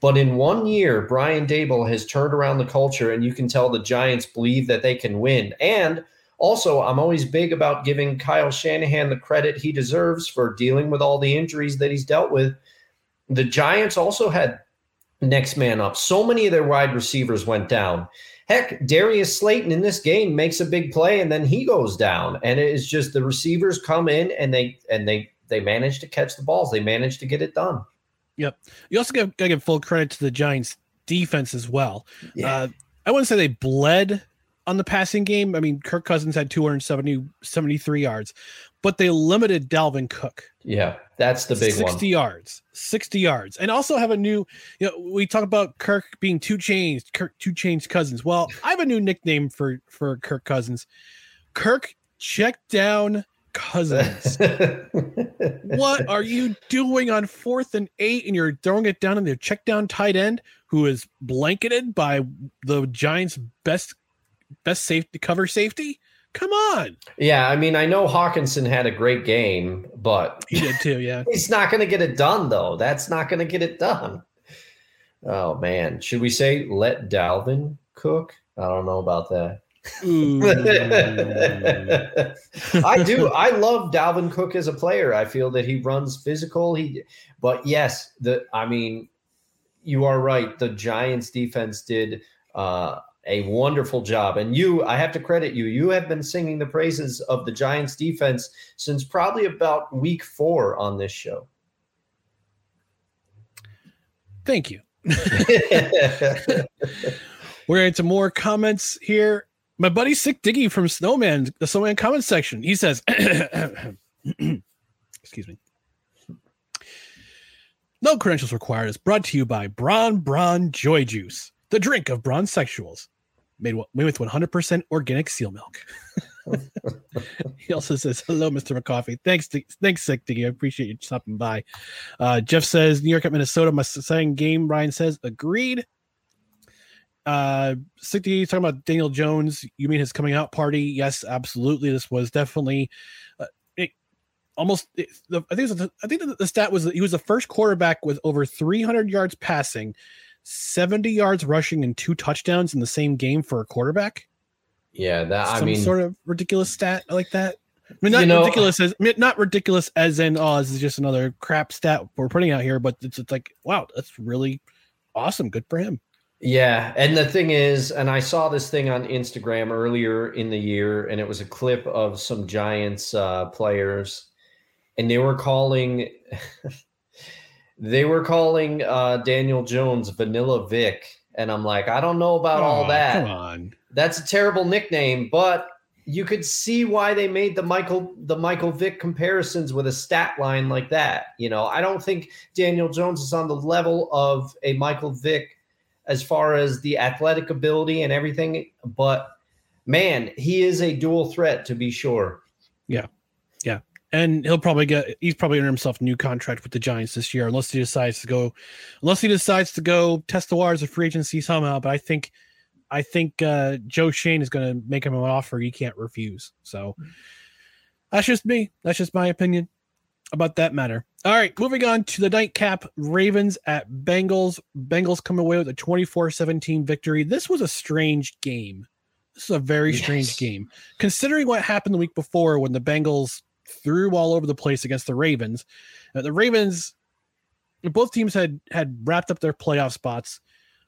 But in one year, Brian Daboll has turned around the culture, and you can tell the Giants believe that they can win. And also, I'm always big about giving Kyle Shanahan the credit he deserves for dealing with all the injuries that he's dealt with. The Giants also had next man up. So many of their wide receivers went down. Heck, Darius Slayton in this game makes a big play and then he goes down. And it is just the receivers come in and they and they they manage to catch the balls. They manage to get it done. Yep. You also got to give full credit to the Giants defense as well. Yeah. Uh, I wouldn't say they bled on the passing game. I mean, Kirk Cousins had 270, 73 yards, but they limited Dalvin Cook. Yeah, that's the big 60 one. 60 yards, 60 yards. And also have a new, you know, we talk about Kirk being 2 Chainz, Kirk 2 Chainz Cousins. Well, I have a new nickname for for Kirk Cousins. Kirk check down Cousins. [laughs] what are you doing on fourth and eight and you're throwing it down in their check down tight end who is blanketed by the Giants' best best safety cover safety. Come on. Yeah, I mean, I know Hockenson had a great game, but he did too. Yeah, [laughs] he's not going to get it done though. That's not going to get it done. Oh man, should we say let Dalvin cook? I don't know about that. [laughs] I do. I love Dalvin Cook as a player. I feel that he runs physical. He, but yes, the I mean, you are right. The Giants defense did uh, a wonderful job. And you, I have to credit you. You have been singing the praises of the Giants defense since probably about week four on this show. Thank you. [laughs] We're into more comments here. My buddy Sick Diggy from Snowman, the Snowman comment section, he says, [clears throat] excuse me. No credentials required is brought to you by Braun Braun Joy Juice, the drink of bronze sexuals made, with 100% organic seal milk. [laughs] he also says, "Hello, Mr. McCoffee. Thanks, to, thanks, Sick Diggy. I appreciate you stopping by." Uh, Jeff says, "New York at Minnesota, my second game." Ryan says, "Agreed." Uh, Sick Diggy talking about Daniel Jones. You mean his coming out party? Yes, absolutely. This was definitely uh, it, almost. It, the, I think the, I think the, the stat was he was the first quarterback with over 300 yards passing 70 yards rushing and two touchdowns in the same game for a quarterback. Yeah, that Some I mean, sort of ridiculous stat like that. I mean, not you know, ridiculous as I mean, not ridiculous as in oh, this is just another crap stat we're putting out here, but it's, it's like wow, that's really awesome. Good for him. Yeah, and the thing is, and I saw this thing on Instagram earlier in the year, and it was a clip of some Giants uh, players, and they were calling. [laughs] They were calling uh, Daniel Jones Vanilla Vic, and I'm like, I don't know about oh, all that. Come on, that's a terrible nickname, but you could see why they made the Michael the Michael Vick comparisons with a stat line like that. You know, I don't think Daniel Jones is on the level of a Michael Vick as far as the athletic ability and everything, but man, he is a dual threat to be sure. Yeah. Yeah and he'll probably get he's probably earned himself a new contract with the Giants this year unless he decides to go unless he decides to go test the waters of free agency somehow. But I think I think uh, Joe Schoen is going to make him an offer he can't refuse. So that's just me. That's just my opinion about that matter. All right, moving on to the nightcap Ravens at Bengals. Bengals come away with a 24 17 victory. This was a strange game. This is a very strange yes. game. Considering what happened the week before when the Bengals threw all over the place against the Ravens. Uh, the Ravens, both teams had had wrapped up their playoff spots.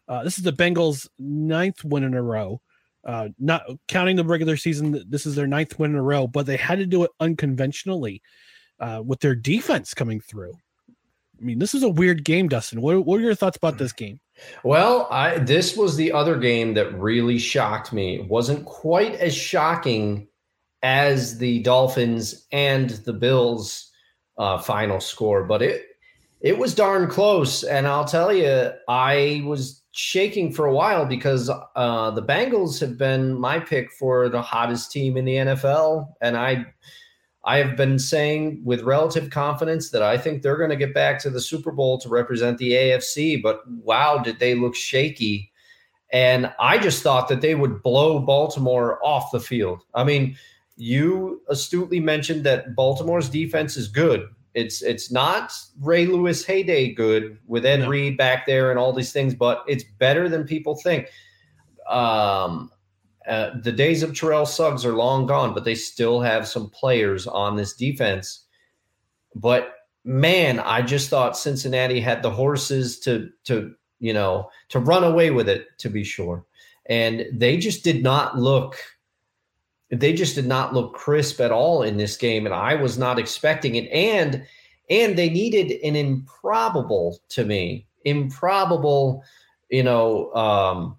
Uh, this is the Bengals' ninth win in a row. Uh, not counting the regular season, this is their ninth win in a row, but they had to do it unconventionally uh, with their defense coming through. I mean, this is a weird game, Dustin. What, what are your thoughts about this game? Well, I this was the other game that really shocked me. It wasn't quite as shocking as the Dolphins and the Bills uh, final score, but it it was darn close. And I'll tell you, I was shaking for a while because uh, the Bengals have been my pick for the hottest team in the NFL, and I I have been saying with relative confidence that I think they're going to get back to the Super Bowl to represent the AFC. But wow, did they look shaky? And I just thought that they would blow Baltimore off the field. I mean, you astutely mentioned that Baltimore's defense is good. It's it's not Ray Lewis heyday good with Ed No. Reed back there and all these things, but it's better than people think. Um, uh, the days of Terrell Suggs are long gone, but they still have some players on this defense. But man, I just thought Cincinnati had the horses to to you know to run away with it. To be sure, and they just did not look. They just did not look crisp at all in this game, and I was not expecting it. And and they needed an improbable to me, improbable, you know. Um,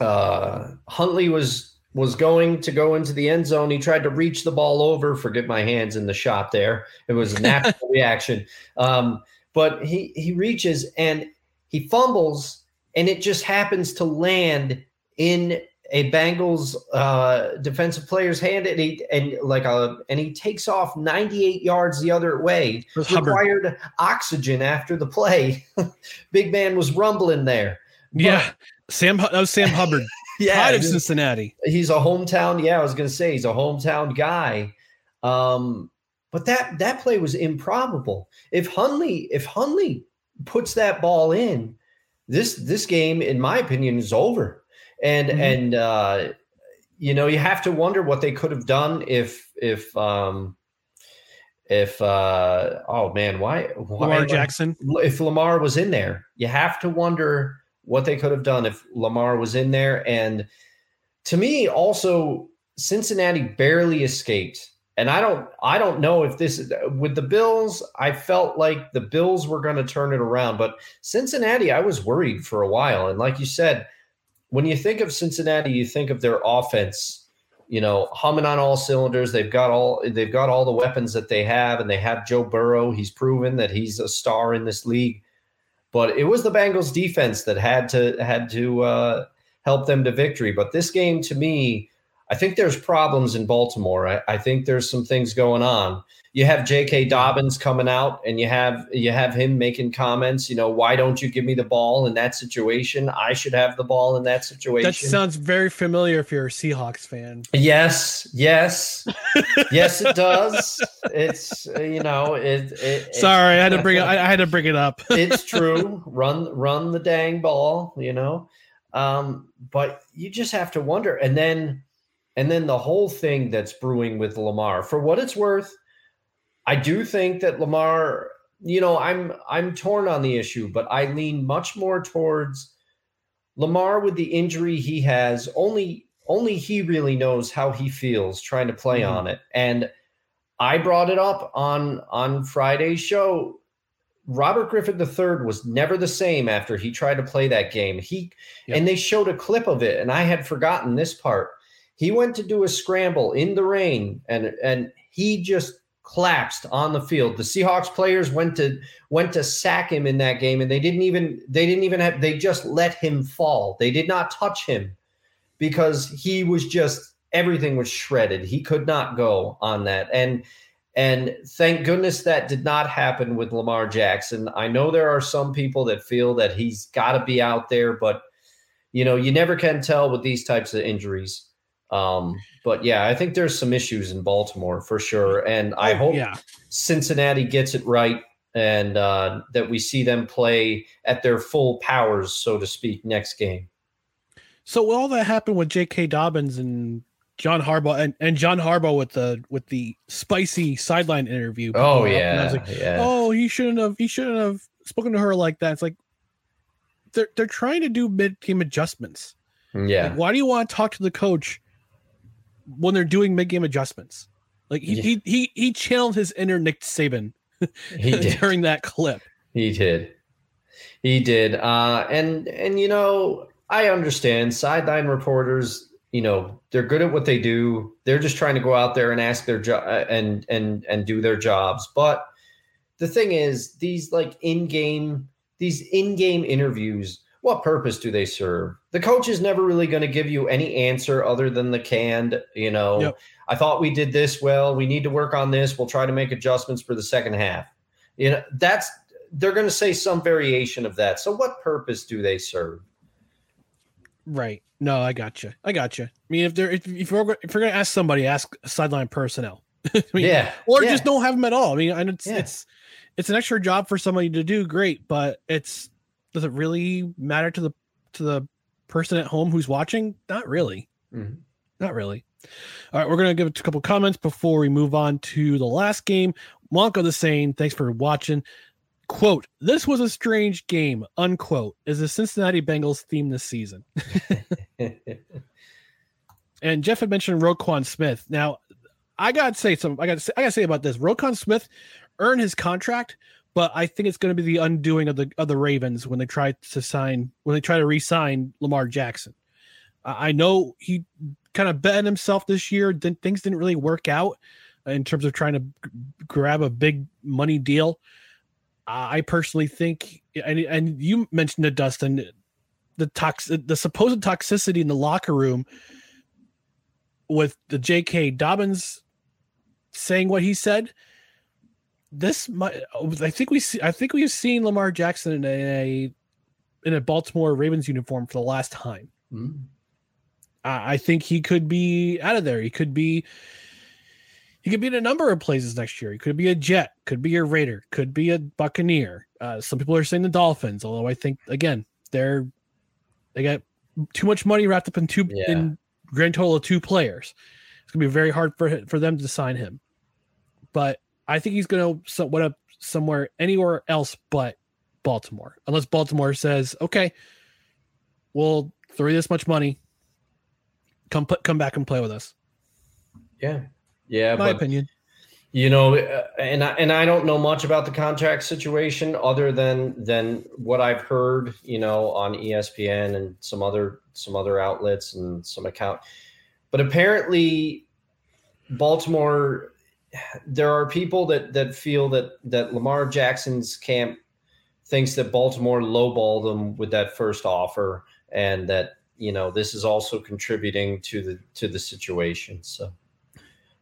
uh, Huntley was was going to go into the end zone. He tried to reach the ball over. Forget my hands in the shot there. It was a natural [laughs] reaction. Um, but he he reaches and he fumbles, and it just happens to land in a Bengals uh, defensive player's hand, and he and like a and he takes off 98 yards the other way. It was Hubbard. Required oxygen after the play. [laughs] Big man was rumbling there. Yeah, Sam. That was Sam Hubbard. [laughs] Yeah, pride of Cincinnati. he's a hometown. Yeah, I was going to say he's a hometown guy. Um, but that that play was improbable. If Huntley if Huntley puts that ball in, this this game, in my opinion, is over. And Mhm. and uh, you know you have to wonder what they could have done if if um, if uh, oh man, why why Lamar am Jackson. if Lamar was in there, you have to wonder what they could have done if Lamar was in there. And to me, also Cincinnati barely escaped. And I don't, I don't know if this is with the Bills. I felt like the Bills were going to turn it around, but Cincinnati, I was worried for a while. And like you said, when you think of Cincinnati, you think of their offense you know, humming on all cylinders. They've got all they've got all the weapons that they have, and they have Joe Burrow. He's proven that he's a star in this league. But it was the Bengals defense that had to had to uh, help them to victory. But this game, to me, I think there's problems in Baltimore. I, I think there's some things going on. You have J.K. Dobbins coming out, and you have you have him making comments. You know, why don't you give me the ball in that situation? I should have the ball in that situation. That sounds very familiar if you're a Seahawks fan. Yes, yes, [laughs] yes, it does. It's you know it. it Sorry, I had to bring it. I I had to bring it up. [laughs] it's true. [laughs] Run, run the dang ball. You know, um, but you just have to wonder, and then, and then the whole thing that's brewing with Lamar. For what it's worth, I do think that Lamar. You know, I'm I'm torn on the issue, but I lean much more towards Lamar with the injury he has. Only only he really knows how he feels trying to play Mhm. on it. And I brought it up on on Friday's show. Robert Griffin III was never the same after he tried to play that game. He Yep. and they showed a clip of it, and I had forgotten this part. He went to do a scramble in the rain, and and he just collapsed on the field. The Seahawks players went to went to sack him in that game, and they didn't even they didn't even have they just let him fall. They did not touch him because he was just everything was shredded. He could not go on that. And and thank goodness that did not happen with Lamar Jackson. I know there are some people that feel that he's got to be out there, but you know, you never can tell with these types of injuries. Um, but yeah, I think there's some issues in Baltimore for sure. And I Oh, hope yeah. Cincinnati gets it right and uh, that we see them play at their full powers, so to speak, next game. So all that happened with J.K. Dobbins and John Harbaugh and, and John Harbaugh with the with the spicy sideline interview. Oh yeah, was like, yeah. oh, he shouldn't have. He shouldn't have spoken to her like that. It's like they're they're trying to do mid game adjustments. yeah. Like, why do you want to talk to the coach when they're doing mid game adjustments? Like he, Yeah. he he he channeled his inner Nick Saban [laughs] [laughs] during that clip. He did. He did. Uh, and and you know, I understand sideline reporters. You know, they're good at what they do. They're just trying to go out there and ask their job and and and do their jobs. But the thing is, these like in game, these in game interviews. What purpose do they serve? The coach is never really going to give you any answer other than the canned, you know, Yep. I thought we did this well. We need to work on this. We'll try to make adjustments for the second half. You know, that's they're going to say some variation of that. So what purpose do they serve? Right. No, I got you. I got you. I mean, if they're if, if you're if you're gonna ask somebody, ask sideline personnel. [laughs] I mean, yeah. or yeah. just don't have them at all. I mean, and it's Yeah. it's it's an extra job for somebody to do. Great, but it's does it really matter to the to the person at home who's watching? Not really. Mhm. Not really. All right, we're gonna give it a couple comments before we move on to the last game. Wonka the saying, thanks for watching. Quote, this was a strange game, unquote, is the Cincinnati Bengals theme this season. [laughs] And Jeff had mentioned Roquan Smith. Now, I gotta say some. I gotta say, I gotta say about this. Roquan Smith earned his contract, but I think it's going to be the undoing of the of the Ravens when they try to sign when they try to re-sign Lamar Jackson. I know he kind of bet on himself this year. Then things didn't really work out in terms of trying to grab a big money deal. I personally think, and, and you mentioned it, Dustin, the tox the supposed toxicity in the locker room with the J.K. Dobbins saying what he said. This might, I think we see, I think we've seen Lamar Jackson in a in a Baltimore Ravens uniform for the last time. Mhm. I I think he could be out of there. He could be he could be in a number of places next year. He could be a Jet, could be a Raider, could be a Buccaneer. Uh, some people are saying the Dolphins, although I think again they're they got too much money wrapped up in two Yeah. in grand total of two players. It's gonna be very hard for for them to sign him. But I think he's gonna so, what up somewhere anywhere else but Baltimore, unless Baltimore says, okay, we'll throw you this much money. Come put come back and play with us. Yeah. Yeah. My but opinion. you know uh, and I, and I don't know much about the contract situation other than than what I've heard you know on ESPN and some other some other outlets and some account but apparently Baltimore there are people that that feel that that Lamar Jackson's camp thinks that Baltimore lowballed them with that first offer and that you know this is also contributing to the to the situation so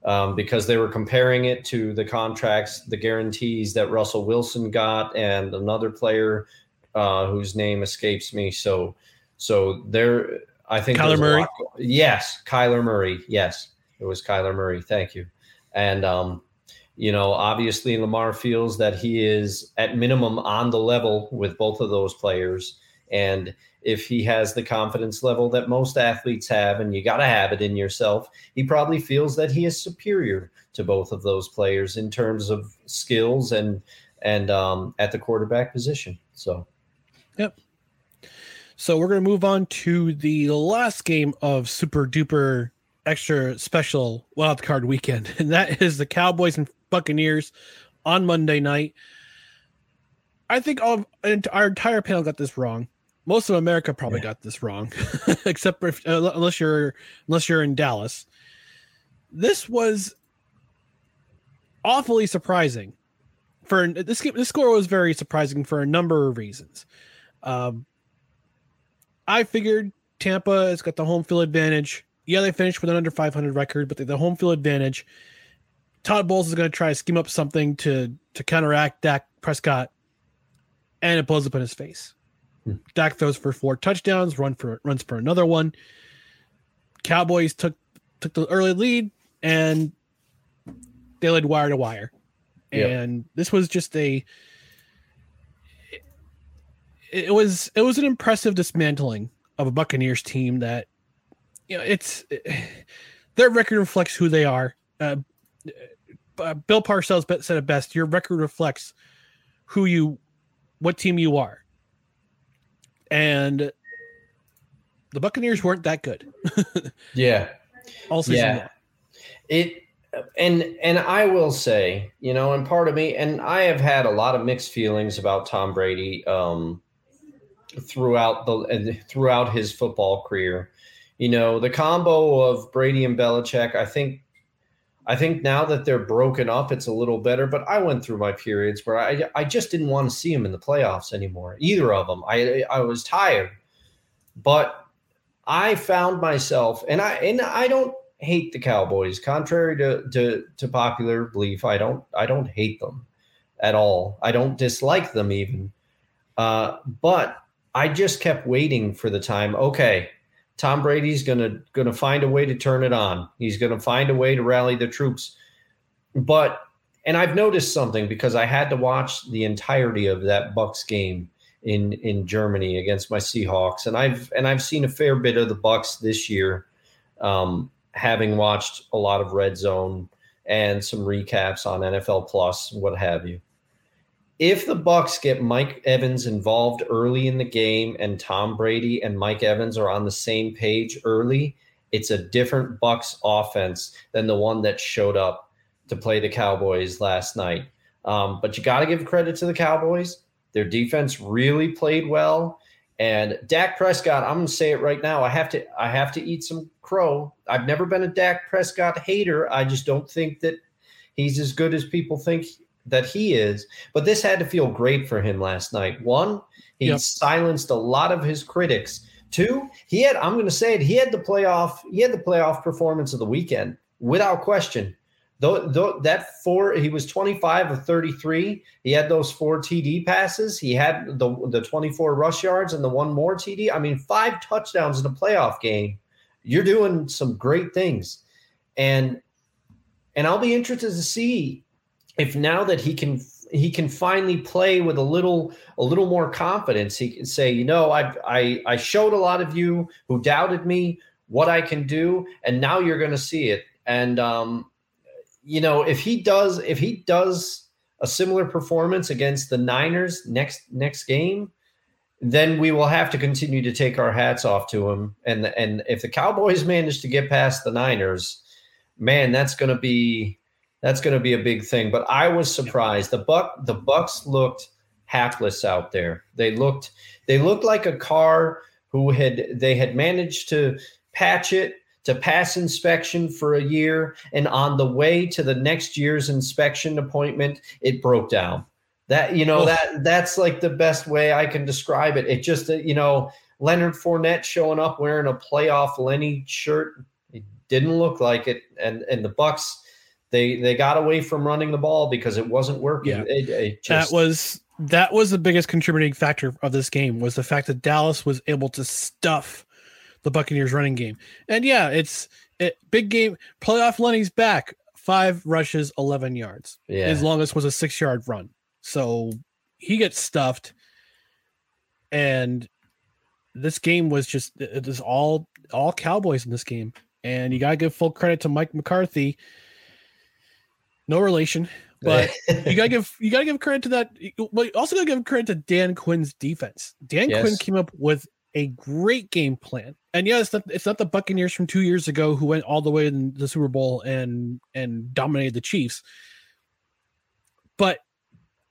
um, because they were comparing it to the contracts, the guarantees that Russell Wilson got, and another player uh, whose name escapes me. So, so there, I think Kyler Murray? lot- yes, Kyler Murray. Yes, it was Kyler Murray. Thank you. And um, you know, obviously Lamar feels that he is at minimum on the level with both of those players, and if he has the confidence level that most athletes have, and you got to have it in yourself, he probably feels that he is superior to both of those players in terms of skills and and um, at the quarterback position. So yep. So we're gonna move on to the last game of super duper extra special wild card weekend, [laughs] and that is the Cowboys and Buccaneers on Monday night. I think all our entire panel got this wrong. Most of America probably got this wrong, [laughs] except for if, uh, unless you're unless you're in Dallas. This was awfully surprising. For this game, this score was very surprising for a number of reasons. Um, I figured Tampa has got the home field advantage. Yeah, they finished with an under 500 record, but they the home field advantage. Todd Bowles is going to try to scheme up something to to counteract Dak Prescott, and it blows up in his face. Hmm. Dak throws for four touchdowns, run for runs for another one. Cowboys took took the early lead, and they led wire to wire. Yep. And this was just a it was it was an impressive dismantling of a Buccaneers team that you know it's their record reflects who they are. Uh, uh, Bill Parcells said it best: your record reflects who you, what team you are, and the Buccaneers weren't that good [laughs] yeah, all season. yeah, long. it and and I will say, you know, and part of me, and I have had a lot of mixed feelings about Tom Brady um, throughout the and throughout his football career. You know, the combo of Brady and Belichick, I think I think now that they're broken up, it's a little better. But I went through my periods where I I just didn't want to see them in the playoffs anymore. Either of them. I I was tired. But I found myself, and I and I don't hate the Cowboys. Contrary to to, to popular belief, I don't I don't hate them at all. I don't dislike them even. Uh, but I just kept waiting for the time. Okay, Tom Brady's gonna gonna find a way to turn it on. He's gonna find a way to rally the troops. But and I've noticed something because I had to watch the entirety of that Bucks game in in Germany against my Seahawks, and I've and I've seen a fair bit of the Bucks this year, um, having watched a lot of Red Zone and some recaps on NFL Plus, what have you if the Bucks get Mike Evans involved early in the game and Tom Brady and Mike Evans are on the same page early, it's a different Bucks offense than the one that showed up to play the Cowboys last night. Um, but you got to give credit to the Cowboys. Their defense really played well. And Dak Prescott, I'm going to say it right now. I have to I have to eat some crow. I've never been a Dak Prescott hater. I just don't think that he's as good as people think that he is. But this had to feel great for him last night. One, he yep. silenced a lot of his critics. Two, he had, I'm going to say it, he had the playoff, he had the playoff performance of the weekend without question. Though, though that four, he was 25 of 33. He had those four TD passes. He had the the 24 rush yards and the one more TD. I mean, five touchdowns in a playoff game. You're doing some great things, and and I'll be interested to see if now that he can he can finally play with a little a little more confidence he can say you know i i i showed a lot of you who doubted me what i can do and now you're going to see it. And um you know if he does if he does a similar performance against the niners next next game then we will have to continue to take our hats off to him. And and if the cowboys manage to get past the niners man that's going to be that's going to be a big thing. But I was surprised. The buck the Bucks looked hapless out there. They looked they looked like a car who had they had managed to patch it to pass inspection for a year and on the way to the next year's inspection appointment it broke down that you know that that's like the best way i can describe it it just uh, you know leonard Fournette showing up wearing a playoff lenny shirt it didn't look like it and and the bucks they they got away from running the ball because it wasn't working. Yeah. It, it just, that was that was the biggest contributing factor of this game was the fact that Dallas was able to stuff the Buccaneers running game. And yeah, it's it, big game playoff Lenny's back. Five rushes, 11 yards. Yeah. His longest was a six yard run. So he gets stuffed. And this game was just it was all all Cowboys in this game. And you gotta give full credit to Mike McCarthy no relation, but [laughs] you gotta give you gotta give credit to that. But you also gotta give credit to Dan Quinn's defense. Dan yes. Quinn came up with a great game plan. And yeah, it's not, it's not the Buccaneers from two years ago who went all the way in the Super Bowl and and dominated the Chiefs. But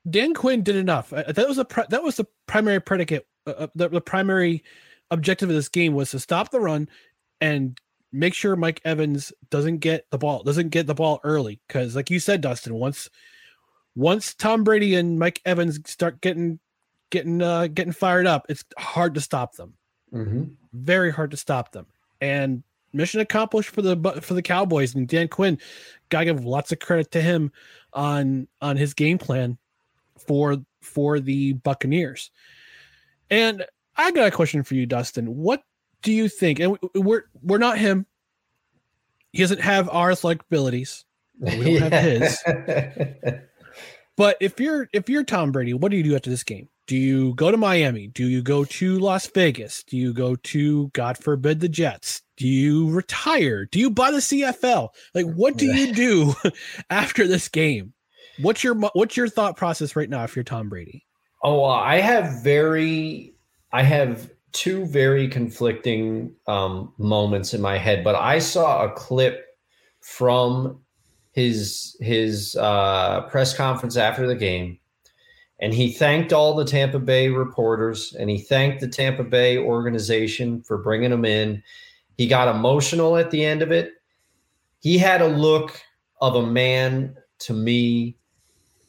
Dan Quinn did enough. That was a that was the primary predicate. Uh, uh, the, the primary objective of this game was to stop the run and make sure Mike Evans doesn't get the ball, doesn't get the ball early. Cause like you said, Dustin, once once Tom Brady and Mike Evans start getting getting uh getting fired up, it's hard to stop them. Mm-hmm. Very hard to stop them. And mission accomplished for the for the Cowboys and Dan Quinn. Gotta give lots of credit to him on on his game plan for for the Buccaneers. And I got a question for you, Dustin. What do you think? And we're we're not him. He doesn't have our athletic abilities. We don't have [laughs] his. but if you're if you're Tom Brady, what do you do after this game? Do you go to Miami? Do you go to Las Vegas? Do you go to God forbid the Jets? Do you retire? Do you buy the CFL? Like what do you do [laughs] after this game? What's your what's your thought process right now if you're Tom Brady? Oh, uh, I have very I have two very conflicting um, moments in my head, but I saw a clip from his his uh, press conference after the game, and he thanked all the Tampa Bay reporters and he thanked the Tampa Bay organization for bringing him in. He got emotional at the end of it. He had a look of a man to me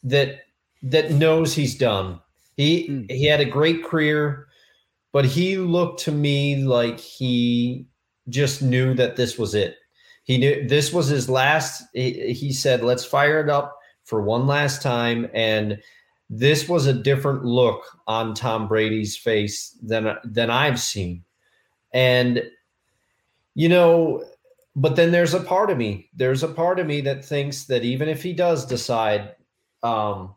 that that knows he's done. He mm. he had a great career, but he looked to me like he just knew that this was it. He knew this was his last. He, said, "Let's fire it up for one last time." And this was a different look on Tom Brady's face than than I've seen. And you know, but then there's a part of me. There's a part of me that thinks that even if he does decide um,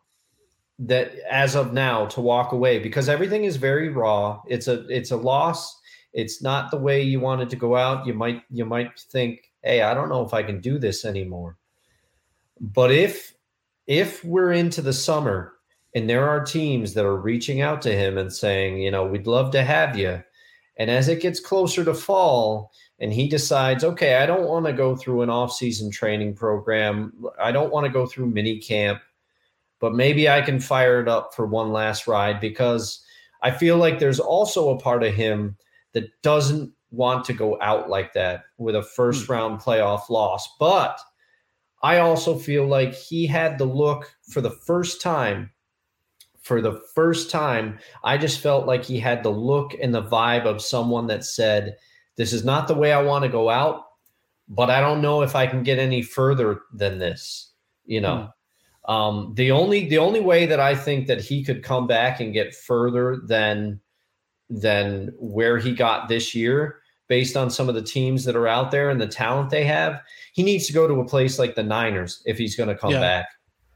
that as of now to walk away, because everything is very raw. It's a it's a loss. It's not the way you wanted to go out. You might you might think, hey, I don't know if I can do this anymore. But if if we're into the summer and there are teams that are reaching out to him and saying, you know, we'd love to have you. And as it gets closer to fall and he decides, okay, I don't want to go through an off-season training program. I don't want to go through mini camp, but maybe I can fire it up for one last ride because I feel like there's also a part of him that doesn't want to go out like that with a first hmm. round playoff loss. But I also feel like he had the look for the first time for the first time, I just felt like he had the look and the vibe of someone that said, This is not the way I want to go out, but I don't know if I can get any further than this. You know, mm. Um, the only the only way that I think that he could come back and get further than than where he got this year, based on some of the teams that are out there and the talent they have, he needs to go to a place like the Niners if he's going to come yeah. back.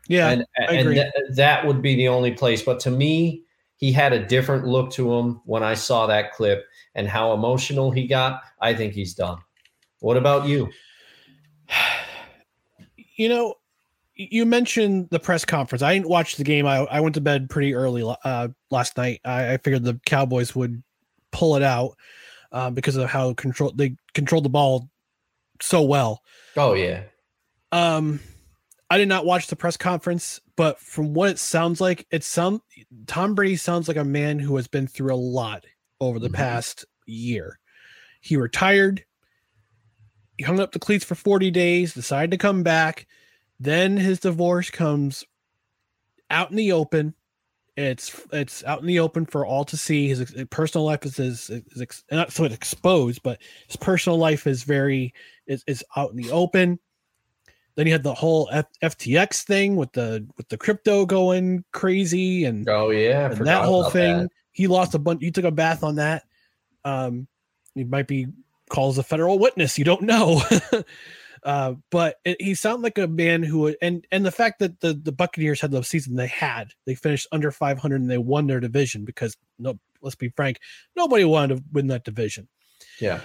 Yeah, and, and th- that would be the only place. But to me, he had a different look to him when I saw that clip and how emotional he got. I think he's done. What about you? [sighs] You know, you mentioned the press conference. I didn't watch the game. I, I went to bed pretty early uh, last night. I, I, figured the Cowboys would pull it out uh, because of how control they controlled the ball so well. Oh yeah. Um, I did not watch the press conference, but from what it sounds like, it sound Tom Brady sounds like a man who has been through a lot over the mm-hmm. past year. He retired, he hung up the cleats for 40 days, decided to come back. Then his divorce comes out in the open. It's it's out in the open for all to see. His, his personal life is, is, is, not so it's exposed, but his personal life is very is, is out in the open then you had the whole F- FTX thing with the with the crypto going crazy and oh yeah, and that whole thing. That. He lost a bunch. He took a bath on that. Um, he might be called as a federal witness. You don't know. [laughs] uh, but it, he sounded like a man who would, and and the fact that the the Buccaneers had the season they had, they finished under 500 and they won their division because no, let's be frank, nobody wanted to win that division. Yeah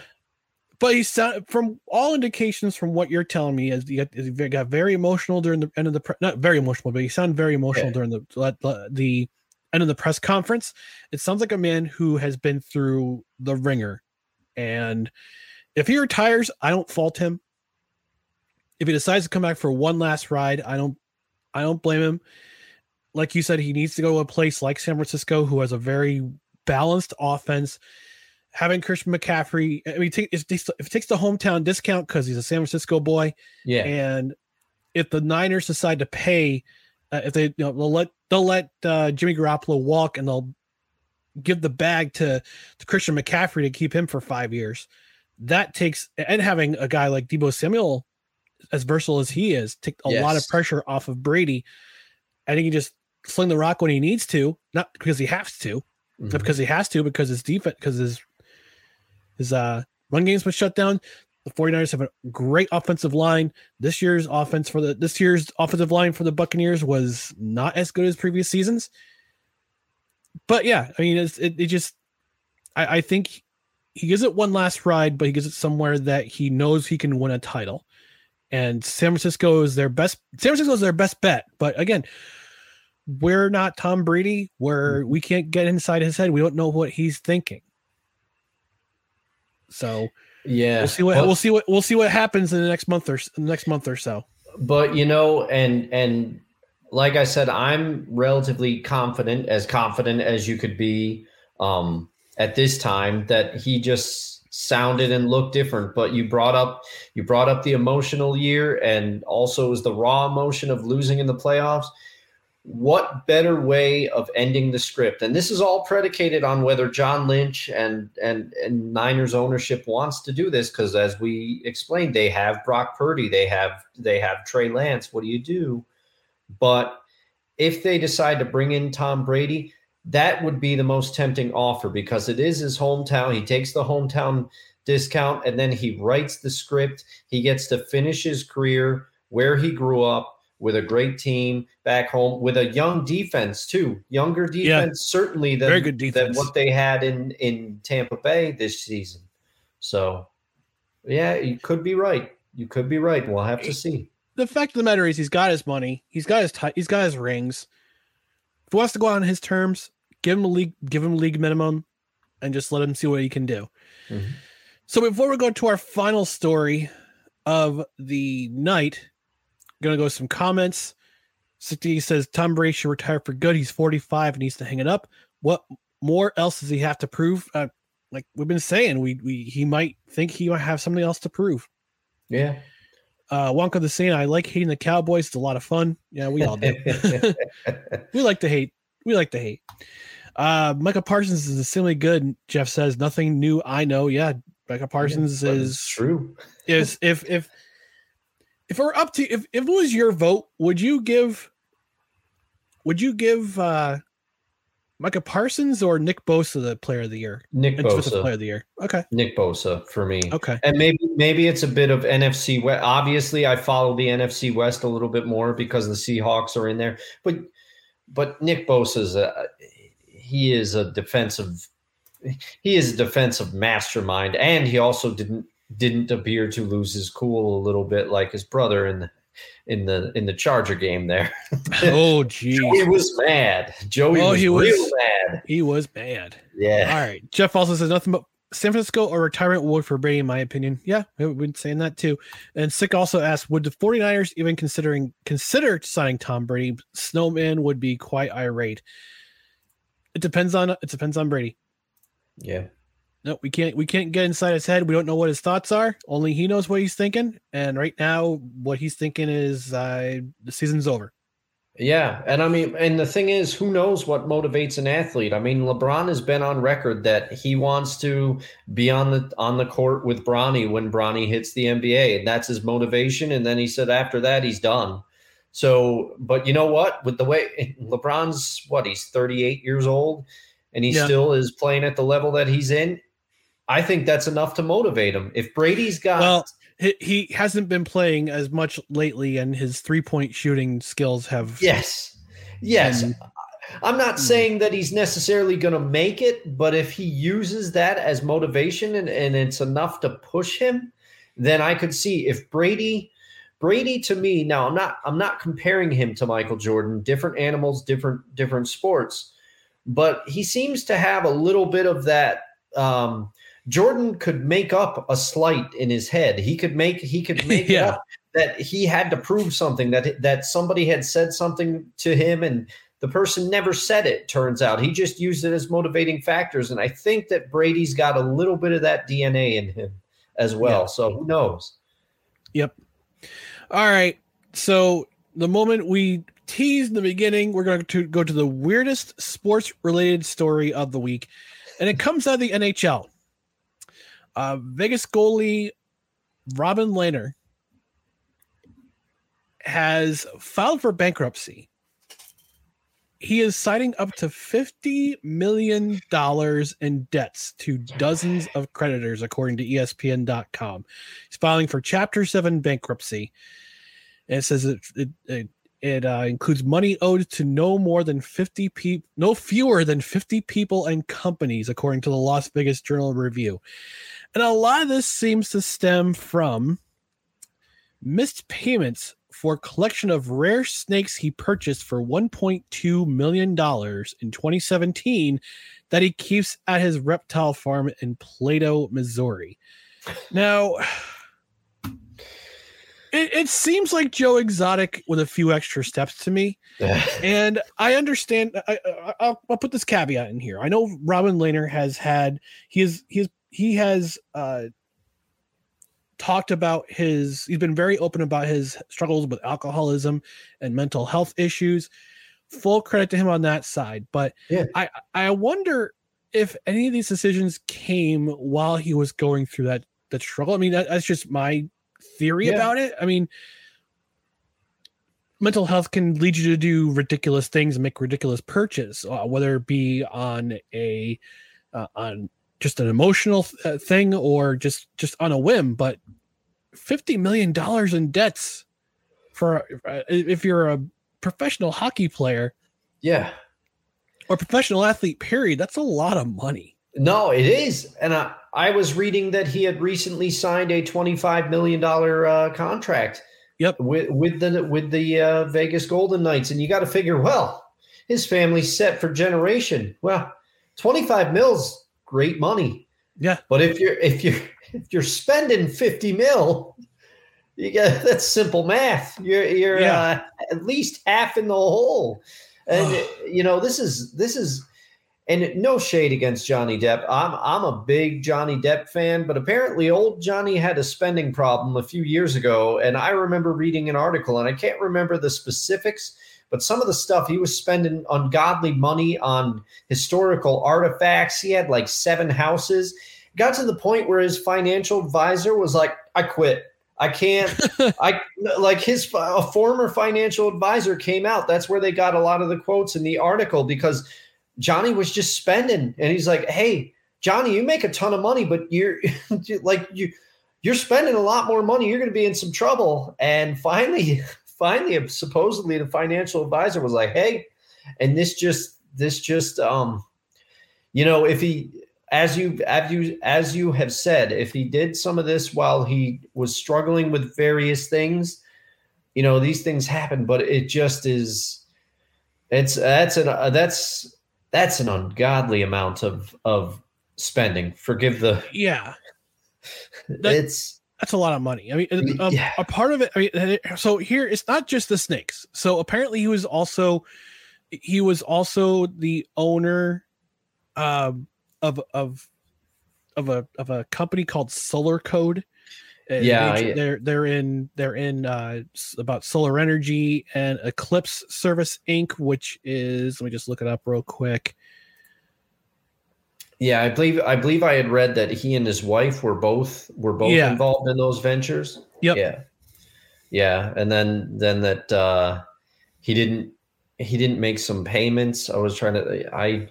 but he sound from all indications from what you're telling me is he got, he got very emotional during the end of the not very emotional, but he sounded very emotional yeah. during the, the the end of the press conference. It sounds like a man who has been through the ringer, and if he retires, I don't fault him. If he decides to come back for one last ride, I don't I don't blame him. Like you said, he needs to go to a place like San Francisco, who has a very balanced offense having Christian McCaffrey. I mean, if, if it takes the hometown discount because he's a San Francisco boy, yeah. And if the Niners decide to pay, uh, if they you know they'll let they'll let uh, Jimmy Garoppolo walk and they'll give the bag to, to Christian McCaffrey to keep him for five years. That takes and having a guy like Deebo Samuel, as versatile as he is, take a yes. lot of pressure off of Brady. I think he just sling the rock when he needs to, not because he has to, mm-hmm. but because he has to, because his defense, because his his uh, run game's been shut down. The 49ers have a great offensive line. This year's offense for the this year's offensive line for the Buccaneers was not as good as previous seasons. But yeah, I mean, it's, it, it just I, I think he gives it one last ride, but he gives it somewhere that he knows he can win a title. And San Francisco is their best. San Francisco is their best bet. But again, we're not Tom Brady, where mm-hmm. we can't get inside his head. We don't know what he's thinking. So yeah, we'll see what we'll see what we'll see what happens in the next month or next month or so. But you know, and and like I said, I'm relatively confident, as confident as you could be um, at this time, that he just sounded and looked different. But you brought up you brought up the emotional year and also was the raw emotion of losing in the playoffs. What better way of ending the script? And this is all predicated on whether John Lynch and and and Niners ownership wants to do this because as we explained, they have Brock Purdy, they have they have Trey Lance. What do you do? But if they decide to bring in Tom Brady, that would be the most tempting offer because it is his hometown. He takes the hometown discount and then he writes the script. He gets to finish his career where he grew up with a great team back home with a young defense too. Younger defense yeah. certainly than, Very good defense. than what they had in in Tampa Bay this season. So yeah, you could be right. You could be right. We'll have to see. The fact of the matter is he's got his money. He's got his t- he's got his rings. If he wants to go out on his terms, give him a league, give him a league minimum, and just let him see what he can do. Mm-hmm. So before we go to our final story of the night, I'm gonna go some comments. 60 says Tom Brady should retire for good. He's 45 and needs to hang it up. What more else does he have to prove? Uh, like we've been saying, we we he might think he might have something else to prove. Yeah. Uh, Wonka the saying, I like hating the Cowboys. It's a lot of fun. Yeah, we all do. [laughs] [laughs] we like to hate. We like to hate. Uh, Micah Parsons is extremely good. Jeff says nothing new. I know. Yeah, Micah Parsons yeah, is true. [laughs] Is if if if we're up to if if it was your vote, would you give? Would you give uh Micah Parsons or Nick Bosa the Player of the Year? Nick Bosa, Player of the Year. Okay, Nick Bosa for me. Okay, and maybe maybe it's a bit of NFC West. Obviously, I follow the NFC West a little bit more because the Seahawks are in there, but but Nick Bosa is a he is a defensive he is a defensive mastermind and he also didn't didn't appear to lose his cool a little bit like his brother in the in the in the Charger game there. oh [laughs] geez. Joey was mad. Joey oh, was he was, mad. He was mad. Yeah. All right. Jeff also says nothing but San Francisco or retirement would for Brady, in my opinion. Yeah, we've been saying that too. And Sick also asked, would the 49ers even considering consider signing Tom Brady? Snowman would be quite irate. It depends on it depends on Brady. Yeah. No, we can't we can't get inside his head. We don't know what his thoughts are. Only he knows what he's thinking. And right now, what he's thinking is uh, the season's over. Yeah, and I mean, and the thing is, who knows what motivates an athlete? I mean, LeBron has been on record that he wants to be on the on the court with Bronny when Bronny hits the NBA, and that's his motivation. And then he said after that he's done. So, but you know what? With the way [laughs] LeBron's what he's 38 years old and he yeah. still is playing at the level that he's in, I think that's enough to motivate him. If Brady's got well, he hasn't been playing as much lately, and his three point shooting skills have yes, yes. I'm not hmm. saying that he's necessarily going to make it, but if he uses that as motivation and, and it's enough to push him, then I could see if Brady Brady to me now I'm not I'm not comparing him to Michael Jordan, different animals, different different sports, but he seems to have a little bit of that um, Jordan could make up a slight in his head. He could make he could [laughs] make yeah. up that he had to prove something that that somebody had said something to him and the person never said it turns out he just used it as motivating factors and i think that brady's got a little bit of that dna in him as well yeah. so who knows yep all right. So the moment we teased the beginning, we're going to go to the weirdest sports related story of the week. And it comes out of the NHL. Uh, Vegas goalie Robin Lehner has filed for bankruptcy. He is citing up to $50 million in debts to dozens of creditors, according to ESPN.com. He's filing for Chapter 7 bankruptcy. And it says it, it, it, it uh, includes money owed to no more than 50 people, no fewer than 50 people and companies, according to the Las Vegas Journal Review. And a lot of this seems to stem from missed payments for collection of rare snakes he purchased for 1.2 million dollars in 2017 that he keeps at his reptile farm in Plato, Missouri. Now, it, it seems like Joe Exotic with a few extra steps to me, [laughs] and I understand. I, will put this caveat in here. I know Robin Lehner has had he is he is he has uh, talked about his. He's been very open about his struggles with alcoholism and mental health issues. Full credit to him on that side, but Yeah. I I wonder if any of these decisions came while he was going through that that struggle. I mean, that, that's just my theory Yeah. about it. I mean, mental health can lead you to do ridiculous things and make ridiculous purchases uh, whether it be on a uh, on just an emotional th- uh, thing or just just on a whim. But fifty million dollars in debts for uh, if you're a professional hockey player Yeah. or professional athlete, period, that's a lot of money. No, it is. And I, I was reading that he had recently signed a $25 million uh, contract Yep. with, with the with the uh, Vegas Golden Knights. And you got to figure, well, his family's set for generation. Well, 25 mils, great money. Yeah. But if you're if you're if you're spending 50 mil, you get [laughs] that's simple math. You're you're Yeah. uh, at least half in the hole. And you know, this is this is and no shade against Johnny Depp. I'm I'm a big Johnny Depp fan, but apparently old Johnny had a spending problem a few years ago, and I remember reading an article, and I can't remember the specifics, but some of the stuff he was spending ungodly money on historical artifacts. He had like seven houses. Got to the point where his financial advisor was like, "I quit. I can't. [laughs] I like his a former financial advisor came out. That's where they got a lot of the quotes in the article because." Johnny was just spending, and he's like, "Hey, Johnny, you make a ton of money, but you're [laughs] like you you're spending a lot more money. You're going to be in some trouble." And finally, finally, supposedly the financial advisor was like, "Hey," and this just this just um, you know, if he as you as you as you have said, if he did some of this while he was struggling with various things, you know, these things happen, but it just is. It's that's an uh, that's that's an ungodly amount of of spending. Forgive the Yeah, [laughs] That- it's that's a lot of money. I mean, um, yeah. a part of it. I mean, so here it's not just the snakes. So apparently, he was also he was also the owner um, of of of a of a company called Solar Code. And Yeah, they, I- they're they're in they're in uh, about solar energy and Eclipse Service Inc., which is let me just look it up real quick. Yeah. I believe I believe I had read that he and his wife were both were both Yeah. involved in those ventures. Yep. Yeah, yeah, and then then that uh, he didn't he didn't make some payments. I was trying to I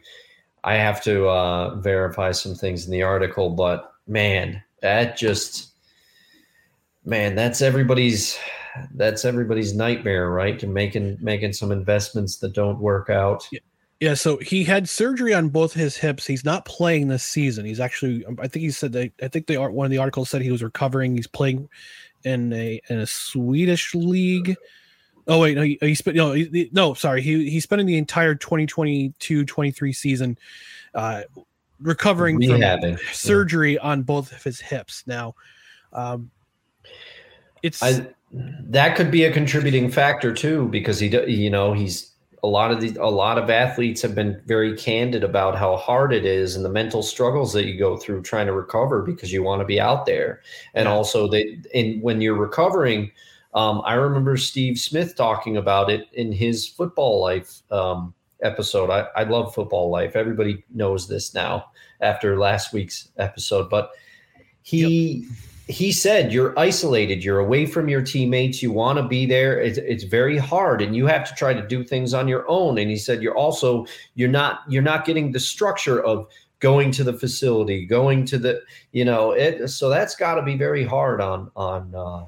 I have to uh, verify some things in the article, but man, that just man, that's everybody's that's everybody's nightmare, right? To making making some investments that don't work out. Yeah, so he had surgery on both his hips. He's not playing this season. He's actually, I think he said that. I think they are one of the articles said he was recovering. He's playing in a in a Swedish league. Oh wait, no, he, he spent no, he, he- no, sorry, he he's spending the entire 2022-23 season uh, recovering from Rehabbing. surgery on both of his hips. Now, um, it's I that could be a contributing factor too, because he, you know, he's a lot of these, a lot of athletes have been very candid about how hard it is and the mental struggles that you go through trying to recover because you want to be out there, and Yeah. also they, in when you're recovering. Um, I remember Steve Smith talking about it in his football life um, episode. I, I love football life. Everybody knows this now after last week's episode, but he he said you're isolated you're away from your teammates you want to be there it's, it's very hard and you have to try to do things on your own and he said you're also you're not you're not getting the structure of going to the facility going to the you know it so that's got to be very hard on on uh,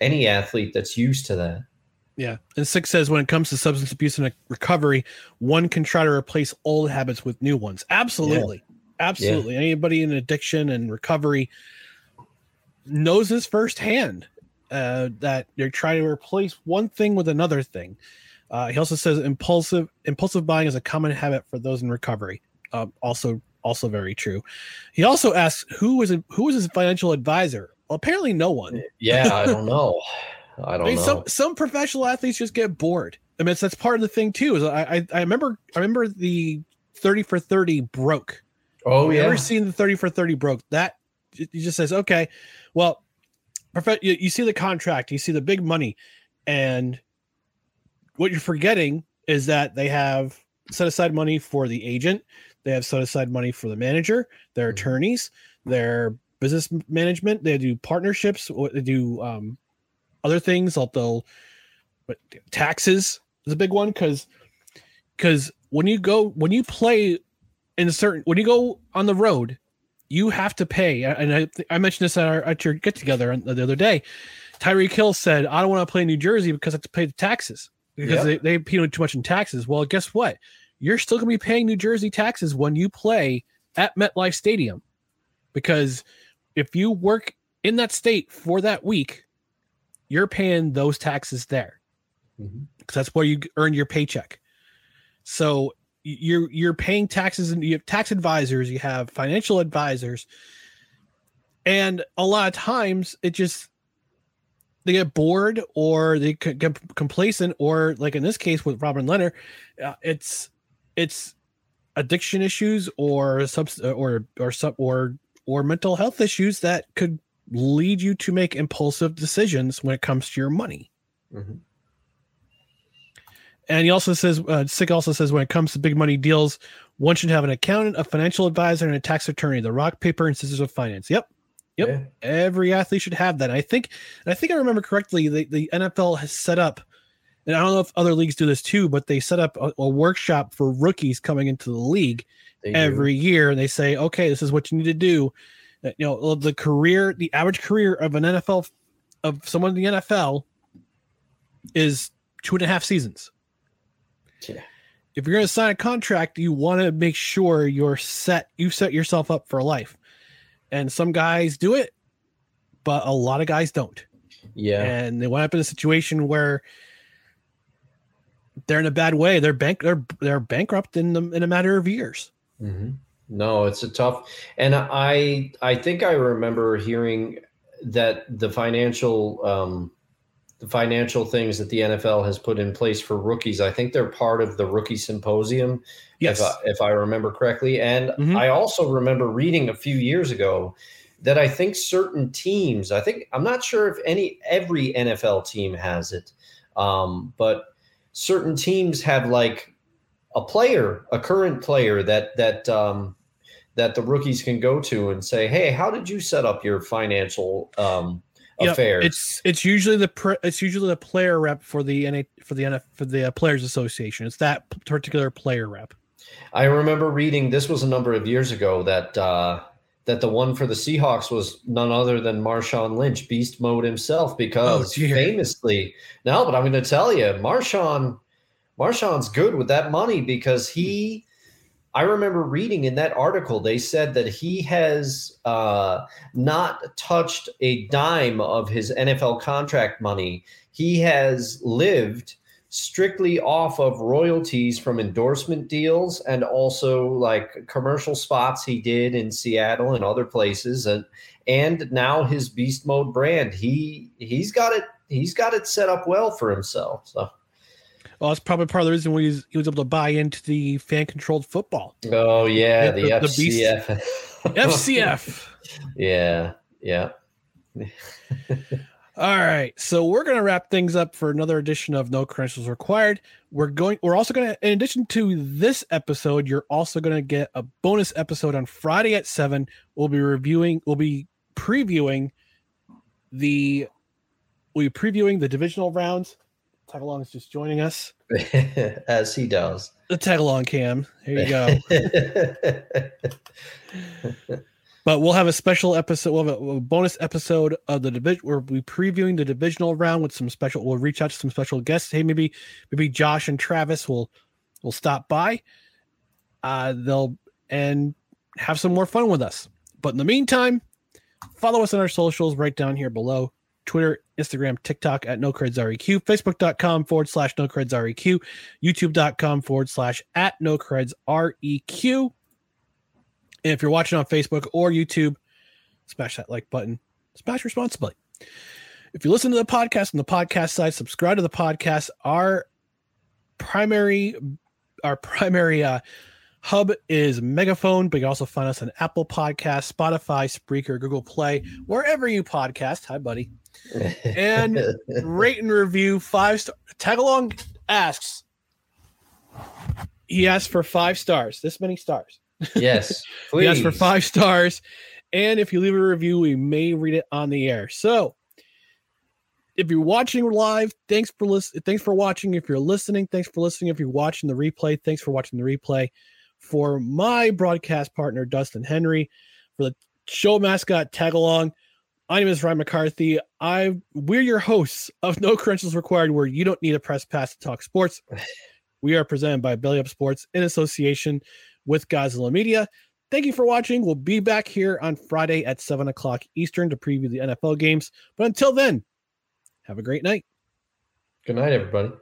any athlete that's used to that Yeah. And Six says when it comes to substance abuse and recovery, one can try to replace old habits with new ones. Absolutely. Absolutely. Anybody in addiction and recovery knows this firsthand uh, that they're trying to replace one thing with another thing. Uh, he also says impulsive impulsive buying is a common habit for those in recovery. Uh, also, also very true. He also asks who was who was his financial advisor. Well, apparently no one. yeah i [laughs] don't know i don't I mean, know some some professional athletes just get bored. I mean, that's part of the thing too. Is I, I I remember I remember the thirty for thirty broke Oh yeah. ever seen the 30 for 30 broke? That it just says, okay, well, you, you see the contract, you see the big money, and what you're forgetting is that they have set aside money for the agent, they have set aside money for the manager, their Mhm. attorneys, their business management, they do partnerships, or they do um, other things, although but taxes is a big one because because when you go when you play in a certain when you go on the road you have to pay and i, I mentioned this at, our, at your get together the other day. Tyreek hill said i don't want to play in new jersey because i have to pay the taxes because Yep. they, they pay too much in taxes. Well guess what? You're still going to be paying new jersey taxes when you play at metlife stadium because if you work in that state for that week you're paying those taxes there. Mm-hmm. Because that's where you earn your paycheck. So you're you're paying taxes and you have tax advisors, you have financial advisors, and a lot of times it just they get bored or they get complacent or like in this case with Robin Lehner, uh, it's it's addiction issues or subs or or sub or or mental health issues that could lead you to make impulsive decisions when it comes to your money. Mhm. And he also says, uh, Sick also says, when it comes to big money deals, one should have an accountant, a financial advisor, and a tax attorney. The rock, paper, and scissors of finance. Yep, Yep. Yeah. every athlete should have that. I think, and I think I remember correctly, the, the NFL has set up, and I don't know if other leagues do this too, but they set up a, a workshop for rookies coming into the league They do. every year, and they say, okay, this is what you need to do. Uh, You know, the career, the average career of an NFL of someone in the NFL is two and a half seasons Yeah. if you're going to sign a contract, you want to make sure you're set, you set yourself up for life. And some guys do it, but a lot of guys don't. Yeah. And they wind up in a situation where they're in a bad way. They're bank, they're they're bankrupt in the, in a matter of years. Mhm. No, it's a tough, and I I think I remember hearing that the financial um, the financial things that the NFL has put in place for rookies. I think they're part of the rookie symposium, Yes. if I, if I remember correctly. And Mhm. I also remember reading a few years ago that I think certain teams, I think I'm not sure if any every NFL team has it, um, but certain teams have like a player, a current player that that um, that the rookies can go to and say, "Hey, how did you set up your financial um, Yep, affairs?" It's it's usually the pre, it's usually the player rep for the NA for the NF for the uh, Players Association. It's that particular player rep. I remember reading this was a number of years ago that uh, that the one for the Seahawks was none other than Marshawn Lynch, Beast Mode himself, because Oh, famously, no, but I'm going to tell you, Marshawn, Marshawn's good with that money because he. I remember reading in that article they said that he has uh, not touched a dime of his NFL contract money. He has lived strictly off of royalties from endorsement deals and also like commercial spots he did in Seattle and other places and and now his beast mode brand he he's got it he's got it set up well for himself so Well, that's probably part of the reason why he was, he was able to buy into the fan controlled football. oh yeah The- the, the- FCF FCF. [laughs] [laughs] yeah yeah [laughs] All right, so we're gonna wrap things up for another edition of No Credentials Required. We're going. We're also gonna, in addition to this episode, you're also gonna get a bonus episode on Friday at seven. We'll be reviewing. We'll be previewing the. We'll be previewing the divisional rounds. Tag along is just joining us. [laughs] as he does The tag along cam. Here you go. [laughs] But we'll have a special episode. We'll have a, a bonus episode of the division. We'll be previewing the divisional round with some special. We'll reach out to some special guests. Hey, maybe maybe Josh and Travis will will stop by. Uh, they'll and have some more fun with us. But in the meantime, follow us on our socials right down here below. Twitter, Instagram, TikTok at NoCredsREQ, Facebook.com forward slash NoCredsREQ, YouTube.com forward slash at NoCredsREQ. And if you're watching on Facebook or YouTube, smash that like button. Smash responsibly. If you listen to the podcast on the podcast side, subscribe to the podcast. Our primary, our primary uh, Hub is Megaphone, but you can also find us on Apple Podcast, Spotify, Spreaker, Google Play, wherever you podcast. Hi, buddy. And [laughs] rate and review five star. Tagalong asks. He asked for five stars. This many stars. yes, [laughs] please. He asked for five stars. And if you leave a review, we may read it on the air. So if you're watching live, thanks for listening. Thanks for watching. If you're listening, thanks for listening. If you're watching the replay, thanks for watching the replay. For my broadcast partner, Dustin Henry, for the show mascot tag along. My name is Ryan McCarthy. I we're your hosts of No Credentials Required, where you don't need a press pass to talk sports. [laughs] We are presented by Belly Up Sports in association with Godzilla Media. Thank you for watching. We'll be back here on Friday at 7 o'clock Eastern to preview the NFL games. But until then, have a great night. Good night, everybody.